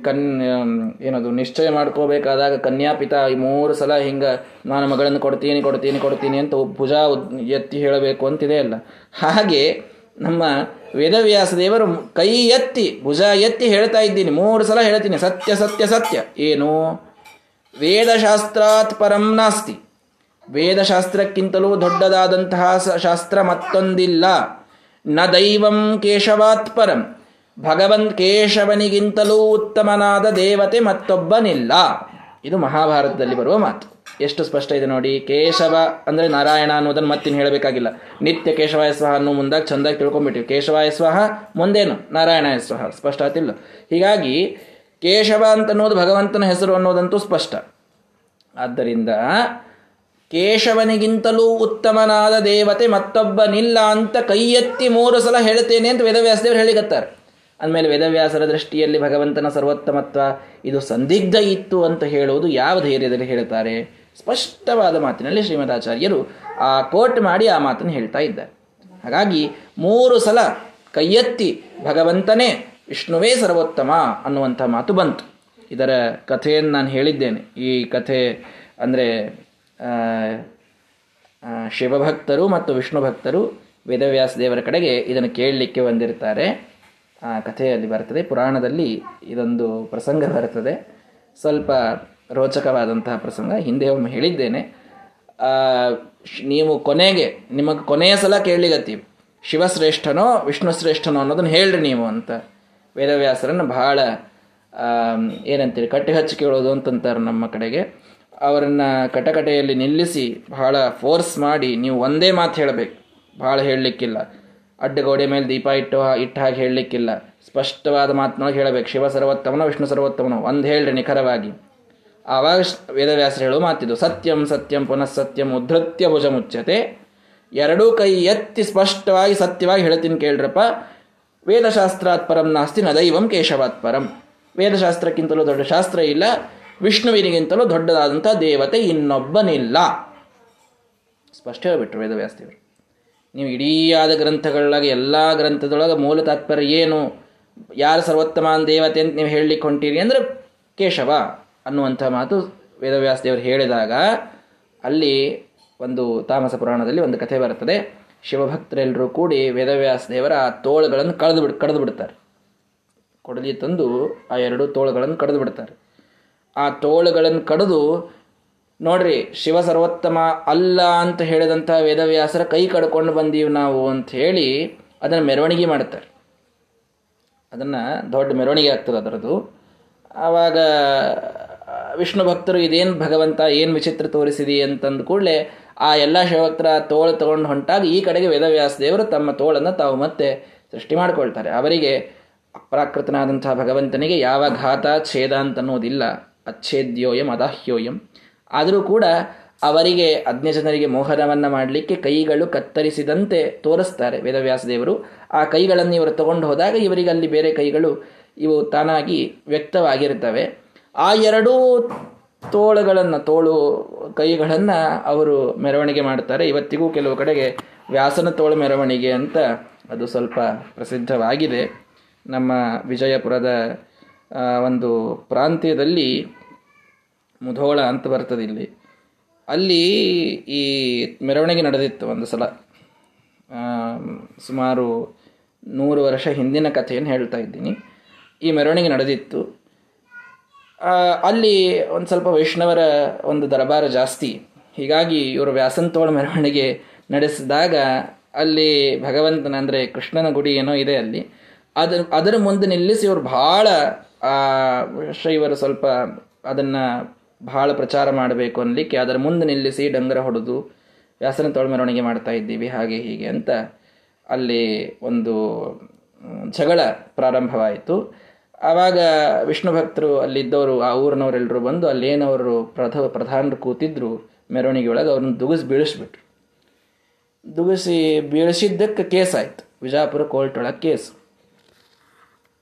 ಕನ್, ಏನದು, ನಿಶ್ಚಯ ಮಾಡ್ಕೋಬೇಕಾದಾಗ ಕನ್ಯಾಪಿತ ಈ ಮೂರು ಸಲ ಹಿಂಗೆ ನಾನು ಮಗಳನ್ನು ಕೊಡ್ತೀನಿ ಕೊಡ್ತೀನಿ ಕೊಡ್ತೀನಿ ಅಂತ ಭುಜ ಎತ್ತಿ ಹೇಳಬೇಕು ಅಂತಿದೆ ಅಲ್ಲ. ಹಾಗೆ ನಮ್ಮ ವೇದವ್ಯಾಸ ದೇವರು ಕೈ ಎತ್ತಿ, ಭುಜ ಎತ್ತಿ ಹೇಳ್ತಾ ಇದ್ದೀನಿ. ಮೂರು ಸಲ ಹೇಳ್ತೀನಿ. ಸತ್ಯ ಸತ್ಯ ಸತ್ಯ. ಏನು? ವೇದಶಾಸ್ತ್ರಾತ್ ಪರಂ ನಾಸ್ತಿ. ವೇದಶಾಸ್ತ್ರಕ್ಕಿಂತಲೂ ದೊಡ್ಡದಾದಂತಹ ಶಾಸ್ತ್ರ ಮತ್ತೊಂದಿಲ್ಲ. ನ ದೈವಂ ಕೇಶವಾತ್ ಪರಂ. ಭಗವನ್ ಕೇಶವನಿಗಿಂತಲೂ ಉತ್ತಮನಾದ ದೇವತೆ ಮತ್ತೊಬ್ಬನಿಲ್ಲ. ಇದು ಮಹಾಭಾರತದಲ್ಲಿ ಬರುವ ಮಾತು. ಎಷ್ಟು ಸ್ಪಷ್ಟ ಇದೆ ನೋಡಿ. ಕೇಶವ ಅಂದರೆ ನಾರಾಯಣ ಅನ್ನೋದನ್ನು ಮತ್ತಿನ್ ಹೇಳಬೇಕಾಗಿಲ್ಲ. ನಿತ್ಯ ಕೇಶವಾಯ ಸ್ವಹ ಅನ್ನೋ ಮುಂದಾಗ ಚಂದಾಗಿ ತಿಳ್ಕೊಂಡ್ಬಿಟ್ಟಿವಿ. ಕೇಶವಾಯ ಸ್ವಹ ಮುಂದೇನು? ನಾರಾಯಣಾಯ ಸ್ವಹ ಸ್ಪಷ್ಟ ಆತಿಲ್ಲ. ಹೀಗಾಗಿ ಕೇಶವ ಅಂತ ಅನ್ನೋದು ಭಗವಂತನ ಹೆಸರು ಅನ್ನೋದಂತೂ ಸ್ಪಷ್ಟ. ಆದ್ದರಿಂದ ಕೇಶವನಿಗಿಂತಲೂ ಉತ್ತಮನಾದ ದೇವತೆ ಮತ್ತೊಬ್ಬನಿಲ್ಲ ಅಂತ ಕೈ ಎತ್ತಿ ಮೂರು ಸಲ ಹೇಳ್ತೇನೆ ಅಂತ ವೇದವ್ಯಾಸದೇವರು ಹೇಳಿಗತ್ತಾರೆ ಅಂದಮೇಲೆ ವೇದವ್ಯಾಸರ ದೃಷ್ಟಿಯಲ್ಲಿ ಭಗವಂತನ ಸರ್ವೋತ್ತಮತ್ವ ಇದು ಸಂದಿಗ್ಧ ಇತ್ತು ಅಂತ ಹೇಳುವುದು ಯಾವ ಧೈರ್ಯದಲ್ಲಿ ಹೇಳ್ತಾರೆ? ಸ್ಪಷ್ಟವಾದ ಮಾತಿನಲ್ಲಿ ಶ್ರೀಮದಾಚಾರ್ಯರು ಆ ಕೋಟ್ ಮಾಡಿ ಆ ಮಾತನ್ನು ಹೇಳ್ತಾ ಇದ್ದಾರೆ. ಹಾಗಾಗಿ ಮೂರು ಸಲ ಕೈಯೆತ್ತಿ ಭಗವಂತನೇ ವಿಷ್ಣುವೇ ಸರ್ವೋತ್ತಮ ಅನ್ನುವಂಥ ಮಾತು ಬಂತು. ಇದರ ಕಥೆಯನ್ನು ನಾನು ಹೇಳಿದ್ದೇನೆ. ಈ ಕಥೆ ಅಂದರೆ ಶಿವಭಕ್ತರು ಮತ್ತು ವಿಷ್ಣು ಭಕ್ತರು ವೇದವ್ಯಾಸ ದೇವರ ಕಡೆಗೆ ಇದನ್ನು ಕೇಳಲಿಕ್ಕೆ ಬಂದಿರ್ತಾರೆ. ಆ ಕಥೆಯಲ್ಲಿ ಬರ್ತದೆ. ಪುರಾಣದಲ್ಲಿ ಇದೊಂದು ಪ್ರಸಂಗ ಬರ್ತದೆ. ಸ್ವಲ್ಪ ರೋಚಕವಾದಂತಹ ಪ್ರಸಂಗ. ಹಿಂದೆ ಒಮ್ಮೆ ಹೇಳಿದ್ದೇನೆ. ನೀವು ಕೊನೆಗೆ, ನಿಮಗೆ ಕೊನೆಯ ಸಲ ಕೇಳಲಿಗತ್ತೀವಿ ಶಿವಶ್ರೇಷ್ಠನೋ ವಿಷ್ಣು ಶ್ರೇಷ್ಠನೋ ಅನ್ನೋದನ್ನು ಹೇಳ್ರಿ ನೀವು ಅಂತ. ವೇದವ್ಯಾಸರನ್ನು ಬಹಳ ಏನಂತೀರಿ ಕಟ್ಟಿ ಹಚ್ಚಿ ಕೇಳೋದು ಅಂತಂತಾರೆ ನಮ್ಮ ಕಡೆಗೆ. ಅವರನ್ನು ಕಟಕಟೆಯಲ್ಲಿ ನಿಲ್ಲಿಸಿ ಬಹಳ ಫೋರ್ಸ್ ಮಾಡಿ ನೀವು ಒಂದೇ ಮಾತು ಹೇಳಬೇಕು. ಭಾಳ ಹೇಳಲಿಕ್ಕಿಲ್ಲ. ಅಡ್ಡಗೋಡೆ ಮೇಲೆ ದೀಪ ಇಟ್ಟು ಇಟ್ಟು ಹಾಗೆ ಹೇಳಲಿಕ್ಕಿಲ್ಲ. ಸ್ಪಷ್ಟವಾದ ಮಾತನಾಗ ಹೇಳಬೇಕು. ಶಿವ ಸರ್ವೋತ್ತಮನೋ, ವಿಷ್ಣು ಸರ್ವೋತ್ತಮನೋ, ಒಂದು ಹೇಳ್ರಿ ನಿಖರವಾಗಿ. ಆವಾಗ ವೇದವ್ಯಾಸರು ಹೇಳುವ ಮಾತಿದ್ದು ಸತ್ಯಂ ಸತ್ಯಂ ಪುನಃ ಸತ್ಯಂ ಉದ್ಧತ್ಯ ಭುಜ ಮುಚ್ಚತೆ ಎರಡೂ ಕೈ ಎತ್ತಿ ಸ್ಪಷ್ಟವಾಗಿ ಸತ್ಯವಾಗಿ ಹೇಳ್ತೀನಿ ಕೇಳ್ರಪ್ಪ. ವೇದಶಾಸ್ತ್ರಾತ್ ಪರಂ ನಾಸ್ತಿ ನ ದೈವಂ ಕೇಶವಾತ್ ಪರಂ. ವೇದಶಾಸ್ತ್ರಕ್ಕಿಂತಲೂ ದೊಡ್ಡ ಶಾಸ್ತ್ರ ಇಲ್ಲ, ವಿಷ್ಣುವಿನಿಗಿಂತಲೂ ದೊಡ್ಡದಾದಂಥ ದೇವತೆ ಇನ್ನೊಬ್ಬನಿಲ್ಲ. ಸ್ಪಷ್ಟ ಹೇಳ್ಬಿಟ್ರು ವೇದವ್ಯಾಸದೇವರು ನೀವು ಇಡೀ ಆದ ಗ್ರಂಥಗಳಾಗಿ, ಎಲ್ಲ ಗ್ರಂಥದೊಳಗೆ ಮೂಲ ತಾತ್ಪರ್ಯ ಏನು? ಯಾರು ಸರ್ವೋತ್ತಮ ದೇವತೆ ಅಂತ ನೀವು ಹೇಳಲಿಕ್ಕೆ ಹೊಂಟೀರಿ ಅಂದರೆ ಕೇಶವ. ಅನ್ನುವಂಥ ಮಾತು ವೇದವ್ಯಾಸದೇವರು ಹೇಳಿದಾಗ ಅಲ್ಲಿ ಒಂದು ತಾಮಸ ಪುರಾಣದಲ್ಲಿ ಒಂದು ಕಥೆ ಬರುತ್ತದೆ. ಶಿವಭಕ್ತರೆಲ್ಲರೂ ಕೂಡಿ ವೇದವ್ಯಾಸ ದೇವರ ಆ ತೋಳುಗಳನ್ನು ಕಳೆದು ಬಿಡ್, ಕಡಿದು ಬಿಡ್ತಾರೆ. ಕೊಡಲಿ ತಂದು ಆ ಎರಡು ತೋಳುಗಳನ್ನು ಕಡಿದು ಬಿಡ್ತಾರೆ. ಆ ತೋಳುಗಳನ್ನು ಕಡಿದು ನೋಡ್ರಿ, ಶಿವ ಸರ್ವೋತ್ತಮ ಅಲ್ಲ ಅಂತ ಹೇಳಿದಂಥ ವೇದವ್ಯಾಸರ ಕೈ ಕಡ್ಕೊಂಡು ಬಂದೀವಿ ನಾವು ಅಂತ ಹೇಳಿ ಅದನ್ನು ಮೆರವಣಿಗೆ ಮಾಡುತ್ತಾರೆ ಅದನ್ನು ದೊಡ್ಡ ಮೆರವಣಿಗೆ ಆಗ್ತದೆ ಅದರದು ಆವಾಗ ವಿಷ್ಣು ಭಕ್ತರು ಇದೇನು ಭಗವಂತ ಏನು ವಿಚಿತ್ರ ತೋರಿಸಿದಿ ಅಂತಂದು ಕೂಡಲೇ ಆ ಎಲ್ಲ ಶಿವಭಕ್ತರ ತೋಳು ತಗೊಂಡು ಹೊಂಟಾಗ ಈ ಕಡೆಗೆ ವೇದವ್ಯಾಸ ದೇವರು ತಮ್ಮ ತೋಳನ್ನು ತಾವು ಮತ್ತೆ ಸೃಷ್ಟಿ ಮಾಡಿಕೊಳ್ತಾರೆ. ಅವರಿಗೆ ಅಪ್ರಾಕೃತನಾದಂಥ ಭಗವಂತನಿಗೆ ಯಾವ ಘಾತ, ಛೇದ ಅಂತನ್ನೋದಿಲ್ಲ ಅಚ್ಛೇದ್ಯೋಯಂ, ಅದಾಹ್ಯೋಯಂ. ಆದರೂ ಕೂಡ ಅವರಿಗೆ ಅಜ್ಞ ಜನರಿಗೆ ಮೋಹನವನ್ನು ಮಾಡಲಿಕ್ಕೆ ಕೈಗಳು ಕತ್ತರಿಸಿದಂತೆ ತೋರಿಸ್ತಾರೆ ವೇದವ್ಯಾಸ ದೇವರು. ಆ ಕೈಗಳನ್ನು ಇವರು ತಗೊಂಡು ಹೋದಾಗ ಇವರಿಗೆ ಅಲ್ಲಿ ಬೇರೆ ಕೈಗಳು ಇವು ತಾನಾಗಿ ವ್ಯಕ್ತವಾಗಿರ್ತವೆ. ಆ ಎರಡೂ ತೋಳುಗಳನ್ನು, ತೋಳು ಕೈಗಳನ್ನು ಅವರು ಮೆರವಣಿಗೆ ಮಾಡ್ತಾರೆ ಇವತ್ತಿಗೂ ಕೆಲವು ಕಡೆಗೆ ವ್ಯಾಸನ ತೋಳು ಮೆರವಣಿಗೆ ಅಂತ ಅದು ಸ್ವಲ್ಪ ಪ್ರಸಿದ್ಧವಾಗಿದೆ. ನಮ್ಮ ವಿಜಯಪುರದ ಒಂದು ಪ್ರಾಂತ್ಯದಲ್ಲಿ ಮುಧೋಳ ಅಂತ ಬರ್ತದೆ ಇಲ್ಲಿ. ಅಲ್ಲಿ ಈ ಮೆರವಣಿಗೆ ನಡೆದಿತ್ತು ಒಂದು ಸಲ. ಸುಮಾರು ನೂರು ವರ್ಷ ಹಿಂದಿನ ಕಥೆಯನ್ನು ಹೇಳ್ತಾ ಇದ್ದೀನಿ. ಈ ಮೆರವಣಿಗೆ ನಡೆದಿತ್ತು. ಅಲ್ಲಿ ಒಂದು ಸ್ವಲ್ಪ ವೈಷ್ಣವರ ಒಂದು ದರಬಾರ ಜಾಸ್ತಿ. ಹೀಗಾಗಿ ಇವರು ವ್ಯಾಸಂತೋಳ ಮೆರವಣಿಗೆ ನಡೆಸಿದಾಗ ಅಲ್ಲಿ ಭಗವಂತನ ಅಂದರೆ ಕೃಷ್ಣನ ಗುಡಿ ಏನೋ ಇದೆ ಅಲ್ಲಿ. ಅದರ ಅದರ ಮುಂದೆ ನಿಲ್ಲಿಸಿ ಇವರು ಭಾಳ ಶೈವರು ಸ್ವಲ್ಪ ಅದನ್ನು ಭಾಳ ಪ್ರಚಾರ ಮಾಡಬೇಕು ಅನ್ಲಿಕ್ಕೆ ಅದರ ಮುಂದೆ ನಿಲ್ಲಿಸಿ ಡಂಗರ ಹೊಡೆದು ವ್ಯಾಸನ ತೋಳ ಮೆರವಣಿಗೆ ಮಾಡ್ತಾ ಇದ್ದೀವಿ, ಹಾಗೆ ಹೀಗೆ ಅಂತ ಅಲ್ಲಿ ಒಂದು ಜಗಳ ಪ್ರಾರಂಭವಾಯಿತು. ಆವಾಗ ವಿಷ್ಣು ಭಕ್ತರು ಅಲ್ಲಿದ್ದವರು, ಆ ಊರಿನವರೆಲ್ಲರೂ ಬಂದು ಅಲ್ಲೇನವರು ಪ್ರಥ ಪ್ರಧಾನರು ಕೂತಿದ್ರು ಮೆರವಣಿಗೆ ಒಳಗೆ, ಅವ್ರನ್ನ ದುಗಿಸಿ ಬೀಳಿಸ್ಬಿಟ್ರು. ದುಗಿಸಿ ಬೀಳಿಸಿದ್ದಕ್ಕೆ ಕೇಸ್ ಆಯಿತು. ವಿಜಾಪುರ ಕೋರ್ಟ್ ಒಳಗೆ ಕೇಸ್.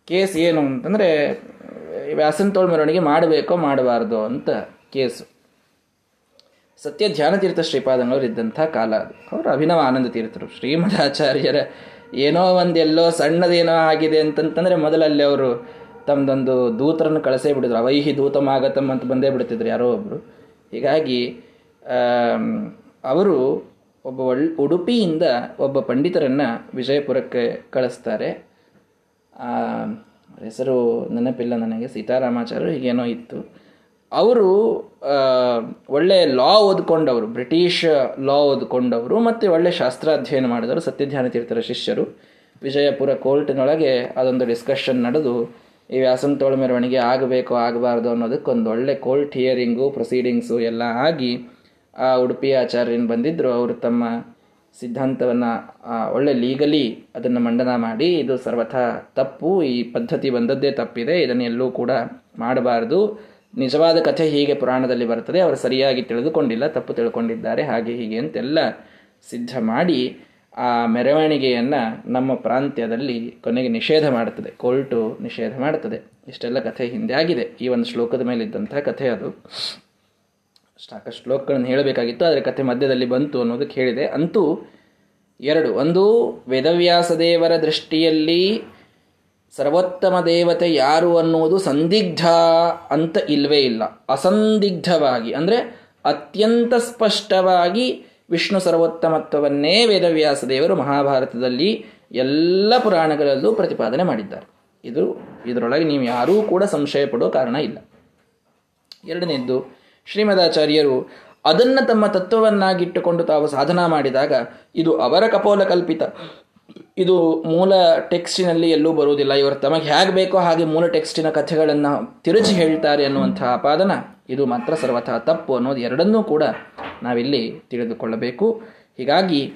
ಕೇಸ್ ಏನು ಅಂತಂದರೆ, ವ್ಯಾಸಂತೋಳ ಮೆರವಣಿಗೆ ಮಾಡಬೇಕೋ ಮಾಡಬಾರ್ದು ಅಂತ ಕೇಸು. ಸತ್ಯ ಧ್ಯಾನ ತೀರ್ಥ ಶ್ರೀಪಾದಂಗಳವರು ಇದ್ದಂಥ ಕಾಲ ಅದು. ಅವರು ಅಭಿನವ ಆನಂದ ತೀರ್ಥರು. ಶ್ರೀಮಠಾಚಾರ್ಯರ ಏನೋ ಒಂದು ಎಲ್ಲೋ ಸಣ್ಣದೇನೋ ಆಗಿದೆ ಅಂತಂತಂದರೆ ಮೊದಲಲ್ಲಿ ಅವರು ತಮ್ಮದೊಂದು ದೂತರನ್ನು ಕಳಿಸೇ ಬಿಡಿದ್ರು. ಅವೈಹಿ ದೂತಮಾಗತಮ್ ಅಂತ ಬಂದೇ ಬಿಡ್ತಿದ್ರು ಯಾರೋ ಒಬ್ಬರು ಹೀಗಾಗಿ ಅವರು ಒಬ್ಬ ಒಳ್, ಉಡುಪಿಯಿಂದ ಒಬ್ಬ ಪಂಡಿತರನ್ನು ವಿಜಯಪುರಕ್ಕೆ ಕಳಿಸ್ತಾರೆ. ಹೆಸರು ನೆನಪಿಲ್ಲ ನನಗೆ. ಸೀತಾರಾಮಾಚಾರ್ಯರು ಹೀಗೇನೋ ಇತ್ತು. ಅವರು ಒಳ್ಳೆ ಲಾ ಓದ್ಕೊಂಡವರು, ಬ್ರಿಟಿಷ್ ಲಾ ಓದ್ಕೊಂಡವರು ಮತ್ತು ಒಳ್ಳೆ ಶಾಸ್ತ್ರಾಧ್ಯಯನ ಮಾಡಿದವರು ಸತ್ಯಧ್ಯಾನ ತೀರ್ಥರ ಶಿಷ್ಯರು. ವಿಜಯಪುರ ಕೋರ್ಟಿನೊಳಗೆ ಅದೊಂದು ಡಿಸ್ಕಷನ್ ನಡೆದು ಈ ವ್ಯಾಸಂತೋಳ ಮೆರವಣಿಗೆ ಆಗಬೇಕು ಆಗಬಾರ್ದು ಅನ್ನೋದಕ್ಕೆ ಒಂದು ಒಳ್ಳೆ ಕೋರ್ಟ್ ಹಿಯರಿಂಗು ಪ್ರೊಸೀಡಿಂಗ್ಸು ಎಲ್ಲ ಆಗಿ ಆ ಉಡುಪಿ ಆಚಾರ್ಯನ್ ಬಂದಿದ್ದರು ಅವರು ತಮ್ಮ ಸಿದ್ಧಾಂತವನ್ನು ಒಳ್ಳೆ ಲೀಗಲಿ ಅದನ್ನು ಮಂಡನ ಮಾಡಿ ಇದು ಸರ್ವಥಾ ತಪ್ಪು, ಈ ಪದ್ಧತಿ ಬಂದದ್ದೇ ತಪ್ಪಿದೆ, ಇದನ್ನು ಎಲ್ಲೂ ಕೂಡ ಮಾಡಬಾರ್ದು. ನಿಜವಾದ ಕಥೆ ಹೀಗೆ ಪುರಾಣದಲ್ಲಿ ಬರ್ತದೆ, ಅವರು ಸರಿಯಾಗಿ ತಿಳಿದುಕೊಂಡಿಲ್ಲ, ತಪ್ಪು ತಿಳ್ಕೊಂಡಿದ್ದಾರೆ, ಹಾಗೆ ಹೀಗೆ ಅಂತೆಲ್ಲ ಸಿದ್ಧ ಮಾಡಿ ಆ ಮೆರವಣಿಗೆಯನ್ನು ನಮ್ಮ ಪ್ರಾಂತ್ಯದಲ್ಲಿ ಕೊನೆಗೆ ನಿಷೇಧ ಮಾಡುತ್ತದೆ, ಕೋರ್ಟು ನಿಷೇಧ ಮಾಡುತ್ತದೆ. ಇಷ್ಟೆಲ್ಲ ಕಥೆ ಹಿಂದೆ ಆಗಿದೆ. ಈ ಒಂದು ಶ್ಲೋಕದ ಮೇಲೆ ಇದ್ದಂಥ ಕಥೆ ಅದು. ಸಾಕಷ್ಟು ಶ್ಲೋಕಗಳನ್ನು ಹೇಳಬೇಕಾಗಿತ್ತು, ಆದರೆ ಕಥೆ ಮಧ್ಯದಲ್ಲಿ ಬಂತು ಅನ್ನೋದಕ್ಕೆ ಹೇಳಿದೆ. ಅಂತೂ ಎರಡು, ಒಂದು, ವೇದವ್ಯಾಸ ದೇವರ ದೃಷ್ಟಿಯಲ್ಲಿ ಸರ್ವೋತ್ತಮ ದೇವತೆ ಯಾರು ಅನ್ನುವುದು ಸಂದಿಗ್ಧ ಅಂತ ಇಲ್ವೇ ಇಲ್ಲ. ಅಸಂದಿಗ್ಧವಾಗಿ, ಅಂದರೆ ಅತ್ಯಂತ ಸ್ಪಷ್ಟವಾಗಿ ವಿಷ್ಣು ಸರ್ವೋತ್ತಮತ್ವವನ್ನೇ ವೇದವ್ಯಾಸ ದೇವರು ಮಹಾಭಾರತದಲ್ಲಿ ಎಲ್ಲ ಪುರಾಣಗಳಲ್ಲೂ ಪ್ರತಿಪಾದನೆ ಮಾಡಿದ್ದಾರೆ. ಇದು ಇದರೊಳಗೆ ನೀವು ಯಾರೂ ಕೂಡ ಸಂಶಯ ಪಡೋ ಕಾರಣ ಇಲ್ಲ. ಎರಡನೇದ್ದು, ಶ್ರೀಮದಾಚಾರ್ಯರು ಅದನ್ನು ತಮ್ಮ ತತ್ವವನ್ನಾಗಿಟ್ಟುಕೊಂಡು ತಾವು ಸಾಧನಾ ಮಾಡಿದಾಗ ಇದು ಅವರ ಕಪೋಲ ಕಲ್ಪಿತ. ಇದು ಮೂಲ ಟೆಕ್ಸ್ಟಿನಲ್ಲಿ ಎಲ್ಲೂ ಬರುವುದಿಲ್ಲ. ಇವರು ತಮಗೆ ಹೇಗೆ ಬೇಕೋ ಹಾಗೆ ಮೂಲ ಟೆಕ್ಸ್ಟಿನ ಕಥೆಗಳನ್ನು ತಿರುಚಿ ಹೇಳ್ತಾರೆ ಅನ್ನುವಂತಹ ಆಪಾದನ ಇದು ಮಾತ್ರ ಸರ್ವಥಾ ತಪ್ಪು ಅನ್ನೋದು ಎರಡನ್ನೂ ಕೂಡ ನಾವಿಲ್ಲಿ ತಿಳಿದುಕೊಳ್ಳಬೇಕು. ಹೀಗಾಗಿ,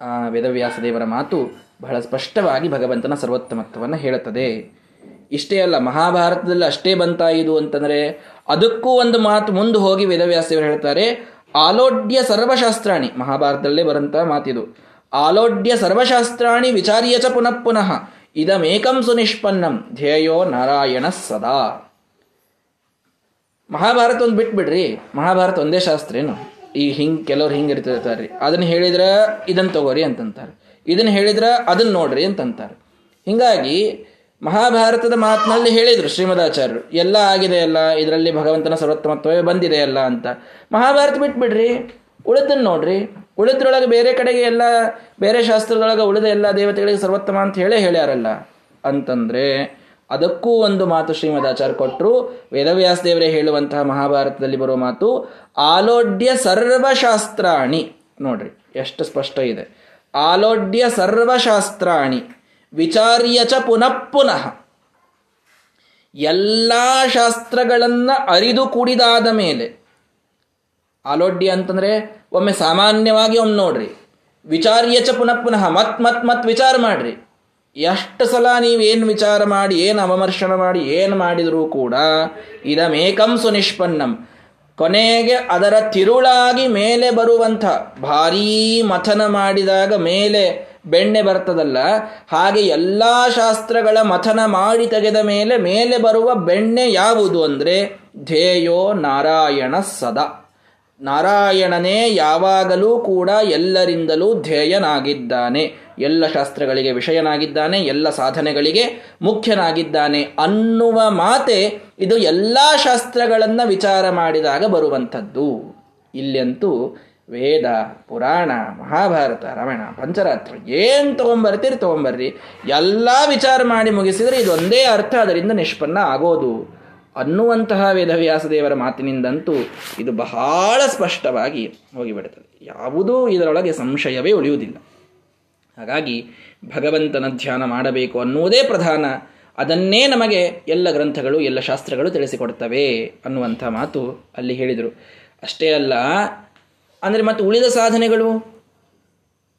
ಆ, ವೇದವ್ಯಾಸ ದೇವರ ಮಾತು ಬಹಳ ಸ್ಪಷ್ಟವಾಗಿ ಭಗವಂತನ ಸರ್ವೋತ್ತಮತ್ವವನ್ನು ಹೇಳುತ್ತದೆ. ಇಷ್ಟೇ ಅಲ್ಲ, ಮಹಾಭಾರತದಲ್ಲಿ ಅಷ್ಟೇ ಬಂತ ಇದು ಅಂತಂದ್ರೆ ಅದಕ್ಕೂ ಒಂದು ಮಾತು ಮುಂದೆ ಹೋಗಿ ವೇದವ್ಯಾಸದೇವರು ಹೇಳ್ತಾರೆ, ಆಲೋಡ್ಯ ಸರ್ವಶಾಸ್ತ್ರಾಣಿ. ಮಹಾಭಾರತದಲ್ಲೇ ಬರಂತ ಮಾತಿದು. ಆಲೋಡ್ಯ ಸರ್ವಶಾಸ್ತ್ರಾಣಿ ವಿಚಾರ್ಯ ಚ ಪುನಃ ಪುನಃ. ಇದಮೇಕಂ ಸುನಿಷ್ಪನ್ನಂ. ಧ್ಯೇಯೋ ನಾರಾಯಣ ಸದಾ. ಮಹಾಭಾರತ ಒಂದು ಬಿಟ್ಬಿಡ್ರಿ. ಮಹಾಭಾರತ ಒಂದೇ ಶಾಸ್ತ್ರ ಏನು? ಈ ಹಿಂಗ್ ಕೆಲವ್ರು ಹಿಂಗೆ ಇರ್ತಿರ್ತಾರೆ ಅದನ್ನ ಹೇಳಿದ್ರ ಇದನ್ನ ತಗೋರಿ ಅಂತಂತಾರೆ. ಇದನ್ನ ಹೇಳಿದ್ರ ಅದನ್ನ ನೋಡ್ರಿ ಅಂತಂತಾರೆ. ಹಿಂಗಾಗಿ ಮಹಾಭಾರತದ ಮಾತಿನಲ್ಲಿ ಹೇಳಿದರು ಶ್ರೀಮದಾಚಾರ್ಯರು. ಎಲ್ಲ ಆಗಿದೆ ಅಲ್ಲ, ಇದರಲ್ಲಿ ಭಗವಂತನ ಸರ್ವೋತ್ತಮತ್ವವೇ ಬಂದಿದೆ ಅಲ್ಲ ಅಂತ. ಮಹಾಭಾರತ ಬಿಟ್ಬಿಡ್ರಿ. ಉಳಿದನ್ನ ನೋಡ್ರಿ. ಉಳಿದ್ರೊಳಗೆ ಬೇರೆ ಕಡೆಗೆ ಎಲ್ಲ, ಬೇರೆ ಶಾಸ್ತ್ರದೊಳಗೆ ಉಳಿದ ಎಲ್ಲ ದೇವತೆಗಳಿಗೆ ಸರ್ವೋತ್ತಮ ಅಂತ ಹೇಳೇ ಹೇಳ್ಯಾರಲ್ಲ. ಅಂತಂದ್ರೆ ಅದಕ್ಕೂ ಒಂದು ಮಾತು ಶ್ರೀಮದಾಚಾರ್ಯ ಕೊಟ್ಟರು ವೇದವ್ಯಾಸ ದೇವರೇ ಹೇಳುವಂತಹ ಮಹಾಭಾರತದಲ್ಲಿ ಬರುವ ಮಾತು, ಆಲೋಡ್ಯ ಸರ್ವಶಾಸ್ತ್ರಾಣಿ. ನೋಡ್ರಿ, ಎಷ್ಟು ಸ್ಪಷ್ಟ ಇದೆ. ಆಲೋಡ್ಯ ಸರ್ವಶಾಸ್ತ್ರಾಣಿ, ವಿಚಾರ್ಯ ಚ ಪುನಃ ಪುನಃ. ಎಲ್ಲ ಶಾಸ್ತ್ರಗಳನ್ನು ಅರಿದು ಕೂಡಿದಾದ ಮೇಲೆ, ಆಲೋಡ್ಯ ಅಂತಂದ್ರೆ ಒಮ್ಮೆ ಸಾಮಾನ್ಯವಾಗಿ ಒಮ್ಮೆ ನೋಡ್ರಿ. ವಿಚಾರ್ಯ ಚ ಪುನಃ ಪುನಃ, ಮತ್ ಮತ್ ಮತ್ ವಿಚಾರ ಮಾಡ್ರಿ. ಎಷ್ಟು ಸಲ ನೀವೇನು ವಿಚಾರ ಮಾಡಿ, ಏನು ಅವಮರ್ಶನ ಮಾಡಿ, ಏನು ಮಾಡಿದರೂ ಕೂಡ ಇದಮೇಕಂ ಸುನಿಷ್ಪನ್ನಂ. ಕೊನೆಗೆ ಅದರ ತಿರುಳಾಗಿ ಮೇಲೆ ಬರುವಂಥ ಭಾರೀ ಮಥನ ಮಾಡಿದಾಗ ಮೇಲೆ ಬೆಣ್ಣೆ ಬರ್ತದಲ್ಲ, ಹಾಗೆ ಎಲ್ಲ ಶಾಸ್ತ್ರಗಳ ಮಥನ ಮಾಡಿ ತೆಗೆದ ಮೇಲೆ ಮೇಲೆ ಬರುವ ಬೆಣ್ಣೆ ಯಾವುದು ಅಂದರೆ ಧ್ಯೇಯೋ ನಾರಾಯಣ ಸದಾ. ನಾರಾಯಣನೇ ಯಾವಾಗಲೂ ಕೂಡ ಎಲ್ಲರಿಂದಲೂ ಧ್ಯೇಯನಾಗಿದ್ದಾನೆ. ಎಲ್ಲ ಶಾಸ್ತ್ರಗಳಿಗೆ ವಿಷಯನಾಗಿದ್ದಾನೆ, ಎಲ್ಲ ಸಾಧನೆಗಳಿಗೆ ಮುಖ್ಯನಾಗಿದ್ದಾನೆ ಅನ್ನುವ ಮಾತೆ ಇದು ಎಲ್ಲ ಶಾಸ್ತ್ರಗಳನ್ನು ವಿಚಾರ ಮಾಡಿದಾಗ ಬರುವಂಥದ್ದು. ಇಲ್ಲಂತೂ ವೇದ, ಪುರಾಣ, ಮಹಾಭಾರತ, ರಮಣ, ಪಂಚರಾತ್ರ ಏನು ತೊಗೊಂಬರ್ತೀರಿ ತೊಗೊಂಬರ್ರಿ. ಎಲ್ಲ ವಿಚಾರ ಮಾಡಿ ಮುಗಿಸಿದರೆ ಇದೊಂದೇ ಅರ್ಥ. ಅದರಿಂದ ನಿಷ್ಪನ್ನ ಆಗೋದು. ಅನ್ನುವಂತಹ ವೇದವ್ಯಾಸ ದೇವರ ಮಾತಿನಿಂದಂತೂ ಇದು ಬಹಳ ಸ್ಪಷ್ಟವಾಗಿ ಹೋಗಿಬಿಡುತ್ತದೆ. ಯಾವುದೂ ಇದರೊಳಗೆ ಸಂಶಯವೇ ಉಳಿಯುವುದಿಲ್ಲ. ಹಾಗಾಗಿ ಭಗವಂತನ ಧ್ಯಾನ ಮಾಡಬೇಕು ಅನ್ನುವುದೇ ಪ್ರಧಾನ. ಅದನ್ನೇ ನಮಗೆ ಎಲ್ಲ ಗ್ರಂಥಗಳು, ಎಲ್ಲ ಶಾಸ್ತ್ರಗಳು ತಿಳಿಸಿಕೊಡ್ತವೆ ಅನ್ನುವಂಥ ಮಾತು ಅಲ್ಲಿ ಹೇಳಿದರು. ಅಷ್ಟೇ ಅಲ್ಲ, ಅಂದರೆ ಮತ್ತು ಉಳಿದ ಸಾಧನೆಗಳು?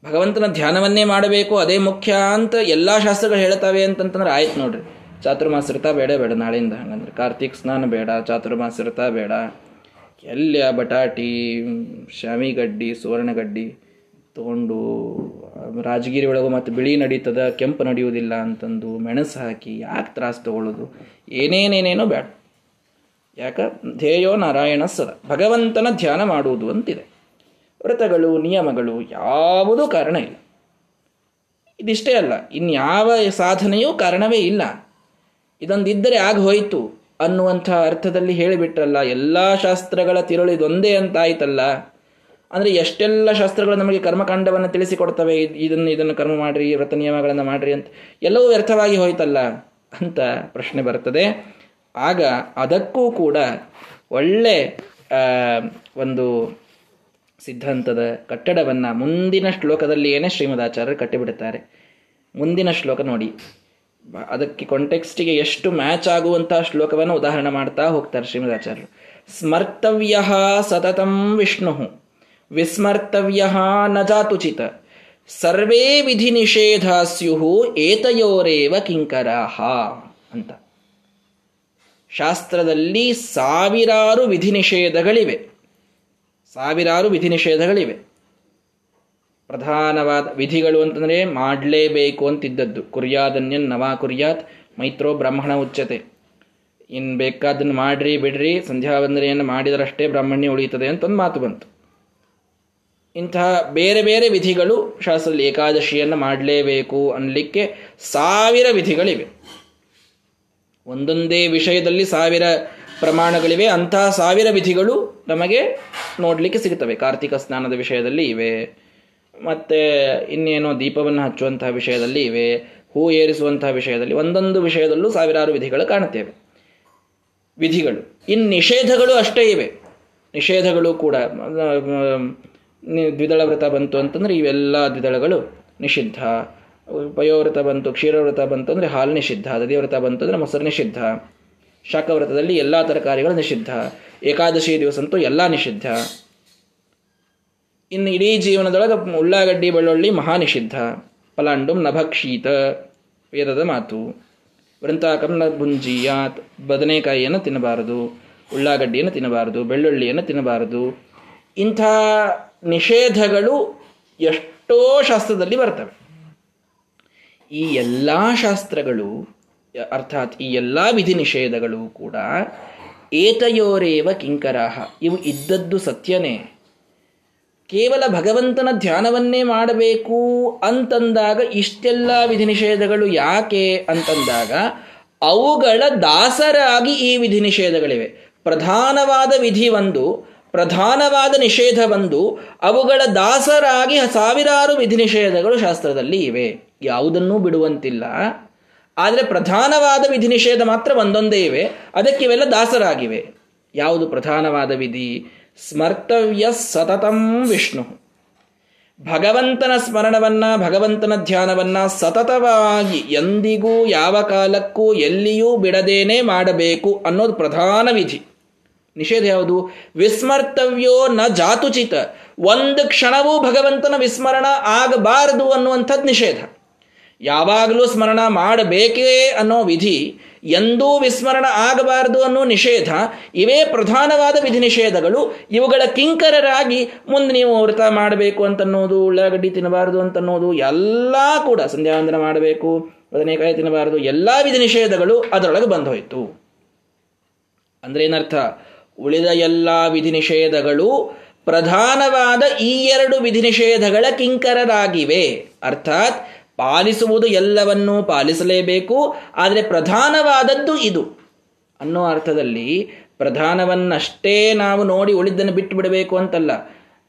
ಭಗವಂತನ ಧ್ಯಾನವನ್ನೇ ಮಾಡಬೇಕು, ಅದೇ ಮುಖ್ಯ ಅಂತ ಎಲ್ಲ ಶಾಸ್ತ್ರಗಳು ಹೇಳ್ತವೆ ಅಂತಂತಂದ್ರೆ ಆಯ್ತು ನೋಡ್ರಿ. ಚಾತುರ್ಮಾಸ ಬೇಡ ಬೇಡ, ನಾಳೆಯಿಂದ. ಹಂಗಂದ್ರೆ ಕಾರ್ತಿಕ್ ಸ್ನಾನ ಬೇಡ ಚಾತುರ್ಮಾಸ ಬೇಡ. ಎಲ್ಲಿಯ ಬಟಾಟಿ, ಶಾಮಿಗಡ್ಡಿ, ಸುವರ್ಣಗಡ್ಡಿ ತಗೊಂಡು, ರಾಜಗಿರಿ ಒಳಗೆ ಮತ್ತು ಬಿಳಿ ನಡೀತದ, ಕೆಂಪು ನಡೆಯುವುದಿಲ್ಲ ಅಂತಂದು ಮೆಣಸು ಹಾಕಿ ಯಾಕೆ ತ್ರಾಸು ತಗೊಳ್ಳೋದು ಏನೇನೇನೇನೋ ಬೇಡ ಯಾಕ? ಧ್ಯೇಯೋ ನಾರಾಯಣ ಸದ. ಭಗವಂತನ ಧ್ಯಾನ ಮಾಡುವುದು ಅಂತಿದೆ. ವ್ರತಗಳು, ನಿಯಮಗಳು ಯಾವುದೂ ಕಾರಣ ಇಲ್ಲ. ಇದಿಷ್ಟೇ ಅಲ್ಲ, ಇನ್ಯಾವ ಸಾಧನೆಯೂ ಕಾರಣವೇ ಇಲ್ಲ. ಇದೊಂದಿದ್ದರೆ ಆಗ ಹೋಯಿತು ಅನ್ನುವಂಥ ಅರ್ಥದಲ್ಲಿ ಹೇಳಿಬಿಟ್ರಲ್ಲ, ಎಲ್ಲ ಶಾಸ್ತ್ರಗಳ ತಿರುಳು ಇದೊಂದೇ ಅಂತಾಯ್ತಲ್ಲ. ಅಂದರೆ ಎಷ್ಟೆಲ್ಲ ಶಾಸ್ತ್ರಗಳು ನಮಗೆ ಕರ್ಮಕಾಂಡವನ್ನು ತಿಳಿಸಿಕೊಡ್ತವೆ ಇದನ್ನು ಇದನ್ನು ಕರ್ಮ ಮಾಡ್ರಿ, ವ್ರತ ನಿಯಮಗಳನ್ನು ಮಾಡ್ರಿ ಅಂತ ಎಲ್ಲವೂ ವ್ಯರ್ಥವಾಗಿ ಹೋಯ್ತಲ್ಲ ಅಂತ ಪ್ರಶ್ನೆ ಬರ್ತದೆ. ಆಗ ಅದಕ್ಕೂ ಕೂಡ ಒಳ್ಳೆ ಒಂದು ಸಿದ್ಧಾಂತದ ಕಟ್ಟಡವನ್ನು ಮುಂದಿನ ಶ್ಲೋಕದಲ್ಲಿ ಏನೇ ಶ್ರೀಮದಾಚಾರ್ಯರು ಕಟ್ಟಿಬಿಡುತ್ತಾರೆ. ಮುಂದಿನ ಶ್ಲೋಕ ನೋಡಿ. ಅದಕ್ಕೆ ಕಾಂಟೆಕ್ಸ್ಟಿಗೆ ಎಷ್ಟು ಮ್ಯಾಚ್ ಆಗುವಂತಹ ಶ್ಲೋಕವನ್ನು ಉದಾಹರಣೆ ಮಾಡ್ತಾ ಹೋಗ್ತಾರೆ ಶ್ರೀಮದಾಚಾರ್ಯರು. ಸ್ಮರ್ತವ್ಯ ಸತತಂ ವಿಷ್ಣು. ವಿಸ್ಮರ್ತವ್ಯ ನ ಜಾತುಚಿತ. ಸರ್ವೇ ವಿಧಿ ನಿಷೇಧ ಸ್ಯು ಏತಯೋರೇವ ಕಿಂಕರಾಹ ಅಂತ. ಶಾಸ್ತ್ರದಲ್ಲಿ ಸಾವಿರಾರು ವಿಧಿ ನಿಷೇಧಗಳಿವೆ. ಸಾವಿರಾರು ವಿಧಿ ನಿಷೇಧಗಳಿವೆ. ಪ್ರಧಾನವಾದ ವಿಧಿಗಳು ಅಂತಂದರೆ ಮಾಡಲೇಬೇಕು ಅಂತಿದ್ದದ್ದು. ಕುರಿಯಾದನ್ಯನ್ ನವಾ ಕುರ್ಯಾತ್, ಮೈತ್ರೋ ಬ್ರಾಹ್ಮಣ ಉಚ್ಚತೆ. ಇನ್ನು ಬೇಕಾದನ್ನು ಮಾಡ್ರಿ ಬಿಡ್ರಿ, ಸಂಧ್ಯಾ ವಂದನೆಯನ್ನು ಮಾಡಿದರಷ್ಟೇ ಬ್ರಾಹ್ಮಣ್ಯ ಉಳಿಯುತ್ತದೆ ಅಂತ ಒಂದು ಮಾತು ಬಂತು. ಇಂತಹ ಬೇರೆ ಬೇರೆ ವಿಧಿಗಳು ಶಾಸ್ತ್ರದಲ್ಲಿ ಏಕಾದಶಿಯನ್ನು ಮಾಡಲೇಬೇಕು ಅನ್ನಲಿಕ್ಕೆ ಸಾವಿರ ವಿಧಿಗಳಿವೆ. ಒಂದೊಂದೇ ವಿಷಯದಲ್ಲಿ ಸಾವಿರ ಪ್ರಮಾಣಗಳಿವೆ ಅಂತಹ ಸಾವಿರ ವಿಧಿಗಳು ನಮಗೆ ನೋಡಲಿಕ್ಕೆ ಸಿಗುತ್ತವೆ. ಕಾರ್ತಿಕ ಸ್ನಾನದ ವಿಷಯದಲ್ಲಿ ಇವೆ. ಮತ್ತು ಇನ್ನೇನು ದೀಪವನ್ನು ಹಚ್ಚುವಂತಹ ವಿಷಯದಲ್ಲಿ ಇವೆ, ಹೂ ಏರಿಸುವಂತಹ ವಿಷಯದಲ್ಲಿ, ಒಂದೊಂದು ವಿಷಯದಲ್ಲೂ ಸಾವಿರಾರು ವಿಧಿಗಳು ಕಾಣುತ್ತೇವೆ. ವಿಧಿಗಳು. ಇನ್ನು ನಿಷೇಧಗಳು ಅಷ್ಟೇ ಇವೆ. ನಿಷೇಧಗಳು ಕೂಡ ದ್ವಿದಳ ವ್ರತ ಬಂತು ಅಂತಂದ್ರೆ ಇವೆಲ್ಲ ದ್ವಿದಳಗಳು. ನಿಷಿದ್ಧ. ಪಯೋವ್ರತ ಬಂತು, ಕ್ಷೀರವ್ರತ ಬಂತು ಅಂದರೆ ಹಾಲು ನಿಷಿದ್ಧ, ದದಿವ್ರತ ಬಂತು ಅಂದರೆ ಮೊಸರು ನಿಷಿದ್ಧ. ಶಾಖವ್ರತದಲ್ಲಿ ಎಲ್ಲ ತರಕಾರಿಗಳು ನಿಷಿದ್ಧ. ಏಕಾದಶಿ ದಿವಸ ಅಂತೂ ಎಲ್ಲ ನಿಷಿದ್ಧ. ಇನ್ನು ಇಡೀ ಜೀವನದೊಳಗೆ ಉಳ್ಳಾಗಡ್ಡಿ ಬೆಳ್ಳುಳ್ಳಿ ಮಹಾನಿಷಿದ್ಧ. ಪಲಾಂಡುಂ ನಭಕ್ಷೀತ. ವೇದದ ಮಾತು. ವೃಂತಾಕಂ ನ ಭುಂಜಿಯಾತ್. ಬದನೆಕಾಯಿಯನ್ನು ತಿನ್ನಬಾರದು. ಉಳ್ಳಾಗಡ್ಡಿಯನ್ನು ತಿನ್ನಬಾರದು. ಬೆಳ್ಳುಳ್ಳಿಯನ್ನು ತಿನ್ನಬಾರದು. ಇಂಥ ನಿಷೇಧಗಳು ಎಷ್ಟೋ ಶಾಸ್ತ್ರದಲ್ಲಿ ಬರ್ತವೆ. ಈ ಎಲ್ಲ ಶಾಸ್ತ್ರಗಳು, ಅರ್ಥಾತ್ ಈ ಎಲ್ಲ ವಿಧಿ ನಿಷೇಧಗಳು ಕೂಡ ಏತಯೋರೇವ ಕಿಂಕರಾಹ. ಇವು ಇದ್ದದ್ದು ಸತ್ಯನೇ. ಕೇವಲ ಭಗವಂತನ ಧ್ಯಾನವನ್ನೇ ಮಾಡಬೇಕು ಅಂತಂದಾಗ ಇಷ್ಟೆಲ್ಲ ವಿಧಿ ನಿಷೇಧಗಳು ಯಾಕೆ ಅಂತಂದಾಗ ಅವುಗಳ ದಾಸರಾಗಿ ಈ ವಿಧಿ ನಿಷೇಧಗಳಿವೆ ಪ್ರಧಾನವಾದ ವಿಧಿ ಒಂದು, ಪ್ರಧಾನವಾದ ನಿಷೇಧ ಒಂದು, ಅವುಗಳ ದಾಸರಾಗಿ ಸಾವಿರಾರು ವಿಧಿ ನಿಷೇಧಗಳು ಶಾಸ್ತ್ರದಲ್ಲಿ ಇವೆ. ಯಾವುದನ್ನೂ ಬಿಡುವಂತಿಲ್ಲ. ಆದರೆ ಪ್ರಧಾನವಾದ ವಿಧಿ ನಿಷೇಧ ಮಾತ್ರ ಒಂದೊಂದೇ ಇವೆ ಅದಕ್ಕಿವೆಲ್ಲ ದಾಸರಾಗಿವೆ. ಯಾವುದು ಪ್ರಧಾನವಾದ ವಿಧಿ? ಸ್ಮರ್ತವ್ಯ ಸತತಂ ವಿಷ್ಣು. ಭಗವಂತನ ಸ್ಮರಣವನ್ನ, ಭಗವಂತನ ಧ್ಯಾನವನ್ನ ಸತತವಾಗಿ ಎಂದಿಗೂ ಯಾವ ಕಾಲಕ್ಕೂ ಎಲ್ಲಿಯೂ ಬಿಡದೇನೆ ಮಾಡಬೇಕು ಅನ್ನೋದು ಪ್ರಧಾನ ವಿಧಿ. ನಿಷೇಧ ಯಾವುದು? ವಿಸ್ಮರ್ತವ್ಯೋ ನ ಜಾತುಚಿತ. ಒಂದು ಕ್ಷಣವೂ ಭಗವಂತನ ವಿಸ್ಮರಣ ಆಗಬಾರದು ಅನ್ನುವಂಥದ್ದು ನಿಷೇಧ. ಯಾವಾಗಲೂ ಸ್ಮರಣ ಮಾಡಬೇಕೇ ಅನ್ನೋ ವಿಧಿ ಎಂದೂ ವಿಸ್ಮರಣ ಆಗಬಾರದು ಅನ್ನೋ ನಿಷೇಧ, ಇವೇ ಪ್ರಧಾನವಾದ ವಿಧಿ ನಿಷೇಧಗಳು ಇವುಗಳ ಕಿಂಕರರಾಗಿ ಮುಂದೆ ನೀವು ವ್ರತ ಮಾಡಬೇಕು ಅಂತನ್ನೋದು, ಉಳ್ಳಾಗಡ್ಡಿ ತಿನ್ನಬಾರದು ಅಂತನ್ನೋದು, ಎಲ್ಲ ಕೂಡ ಸಂಧ್ಯಾವಂದನ ಮಾಡಬೇಕು, ಬದನೆಕಾಯಿ ತಿನ್ನಬಾರದು, ಎಲ್ಲ ವಿಧಿ ನಿಷೇಧಗಳು ಅದರೊಳಗೆ ಬಂದು ಹೋಯಿತು ಅಂದ್ರೆ ಏನರ್ಥ? ಉಳಿದ ಎಲ್ಲ ವಿಧಿ ನಿಷೇಧಗಳು ಪ್ರಧಾನವಾದ ಈ ಎರಡು ವಿಧಿ ನಿಷೇಧಗಳ ಕಿಂಕರರಾಗಿವೆ. ಅರ್ಥಾತ್ ಪಾಲಿಸುವುದು ಎಲ್ಲವನ್ನೂ ಪಾಲಿಸಲೇಬೇಕು. ಆದರೆ ಪ್ರಧಾನವಾದದ್ದು ಇದು. ಅನ್ನೋ ಅರ್ಥದಲ್ಲಿ ಪ್ರಧಾನವನ್ನಷ್ಟೇ ನಾವು ನೋಡಿ ಉಳಿದನ್ನು ಬಿಟ್ಟು ಬಿಡಬೇಕು ಅಂತಲ್ಲ.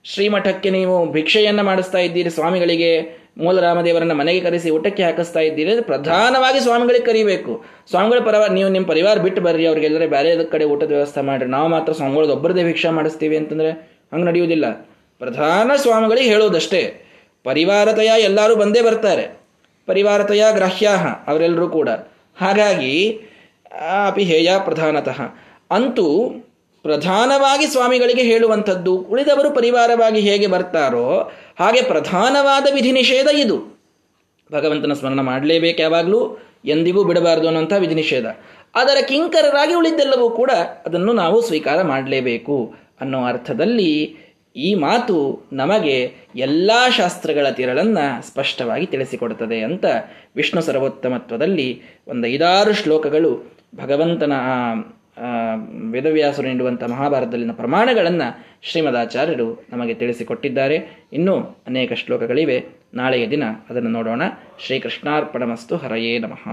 ಶ್ರೀಮಠಕ್ಕೆ ನೀವು ಭಿಕ್ಷೆಯನ್ನು ಮಾಡಿಸ್ತಾ ಇದ್ದೀರಿ, ಸ್ವಾಮಿಗಳಿಗೆ ಮೂಲರಾಮದೇವರನ್ನ ಮನೆಗೆ ಕರೆಸಿ ಊಟಕ್ಕೆ ಹಾಕಿಸ್ತಾ ಇದ್ದೀರಿ ಪ್ರಧಾನವಾಗಿ ಸ್ವಾಮಿಗಳಿಗೆ ಕರಿಬೇಕು. ಸ್ವಾಮಿಗಳ ಪರವಾಗಿ ನೀವು ನಿಮ್ಮ ಪರಿವಾರ ಬಿಟ್ಟು ಬರ್ರಿ, ಅವ್ರಿಗೆಲ್ಲರೆ ಬೇರೆ ಕಡೆ ಊಟದ ವ್ಯವಸ್ಥೆ ಮಾಡಿರಿ. ನಾವು ಮಾತ್ರ ಸ್ವಾಮಿಗಳದ್ದು ಒಬ್ಬರದೇ ಭಿಕ್ಷೆ ಮಾಡಿಸ್ತೀವಿ ಅಂತಂದ್ರೆ ಹಂಗೆ ನಡೆಯುವುದಿಲ್ಲ. ಪ್ರಧಾನ ಸ್ವಾಮಿಗಳಿಗೆ ಹೇಳೋದಷ್ಟೇ. ಪರಿವಾರತೆಯ ಎಲ್ಲರೂ ಬಂದೇ ಬರ್ತಾರೆ. ಪರಿವಾರತೆಯ ಗ್ರಾಹ್ಯಾಹ ಅವರೆಲ್ಲರೂ ಕೂಡ. ಹಾಗಾಗಿ ಅಪಿ ಹೇಯ ಪ್ರಧಾನತಃ. ಅಂತೂ, ಪ್ರಧಾನವಾಗಿ ಸ್ವಾಮಿಗಳಿಗೆ ಹೇಳುವಂಥದ್ದು, ಉಳಿದವರು ಪರಿವಾರವಾಗಿ ಹೇಗೆ ಬರ್ತಾರೋ, ಹಾಗೆ ಪ್ರಧಾನವಾದ ವಿಧಿ ನಿಷೇಧ ಇದು. ಭಗವಂತನ ಸ್ಮರಣ ಮಾಡಲೇಬೇಕು ಯಾವಾಗಲೂ, ಎಂದಿಗೂ ಬಿಡಬಾರದು ಅನ್ನುವಂಥ ವಿಧಿ ನಿಷೇಧ. ಅದರ ಕಿಂಕರರಾಗಿ ಉಳಿದೆಲ್ಲವೂ ಕೂಡ ಅದನ್ನು ನಾವು ಸ್ವೀಕಾರ ಮಾಡಲೇಬೇಕು ಅನ್ನೋ ಅರ್ಥದಲ್ಲಿ ಈ ಮಾತು ನಮಗೆ ಎಲ್ಲ ಶಾಸ್ತ್ರಗಳ ತಿರಳನ್ನು ಸ್ಪಷ್ಟವಾಗಿ ತಿಳಿಸಿಕೊಡುತ್ತದೆ ಅಂತ ವಿಷ್ಣು ಸರ್ವೋತ್ತಮತ್ವದಲ್ಲಿ ಒಂದು ಐದಾರು ಶ್ಲೋಕಗಳು ಭಗವಂತನ ವೇದವ್ಯಾಸರು ನೀಡುವಂಥ ಮಹಾಭಾರತದಲ್ಲಿನ ಪ್ರಮಾಣಗಳನ್ನು ಶ್ರೀಮದಾಚಾರ್ಯರು ನಮಗೆ ತಿಳಿಸಿಕೊಟ್ಟಿದ್ದಾರೆ. ಇನ್ನೂ ಅನೇಕ ಶ್ಲೋಕಗಳಿವೆ. ನಾಳೆಯ ದಿನ ಅದನ್ನು ನೋಡೋಣ. ಶ್ರೀಕೃಷ್ಣಾರ್ಪಣಮಸ್ತು ಹರಯೇ ನಮಃ.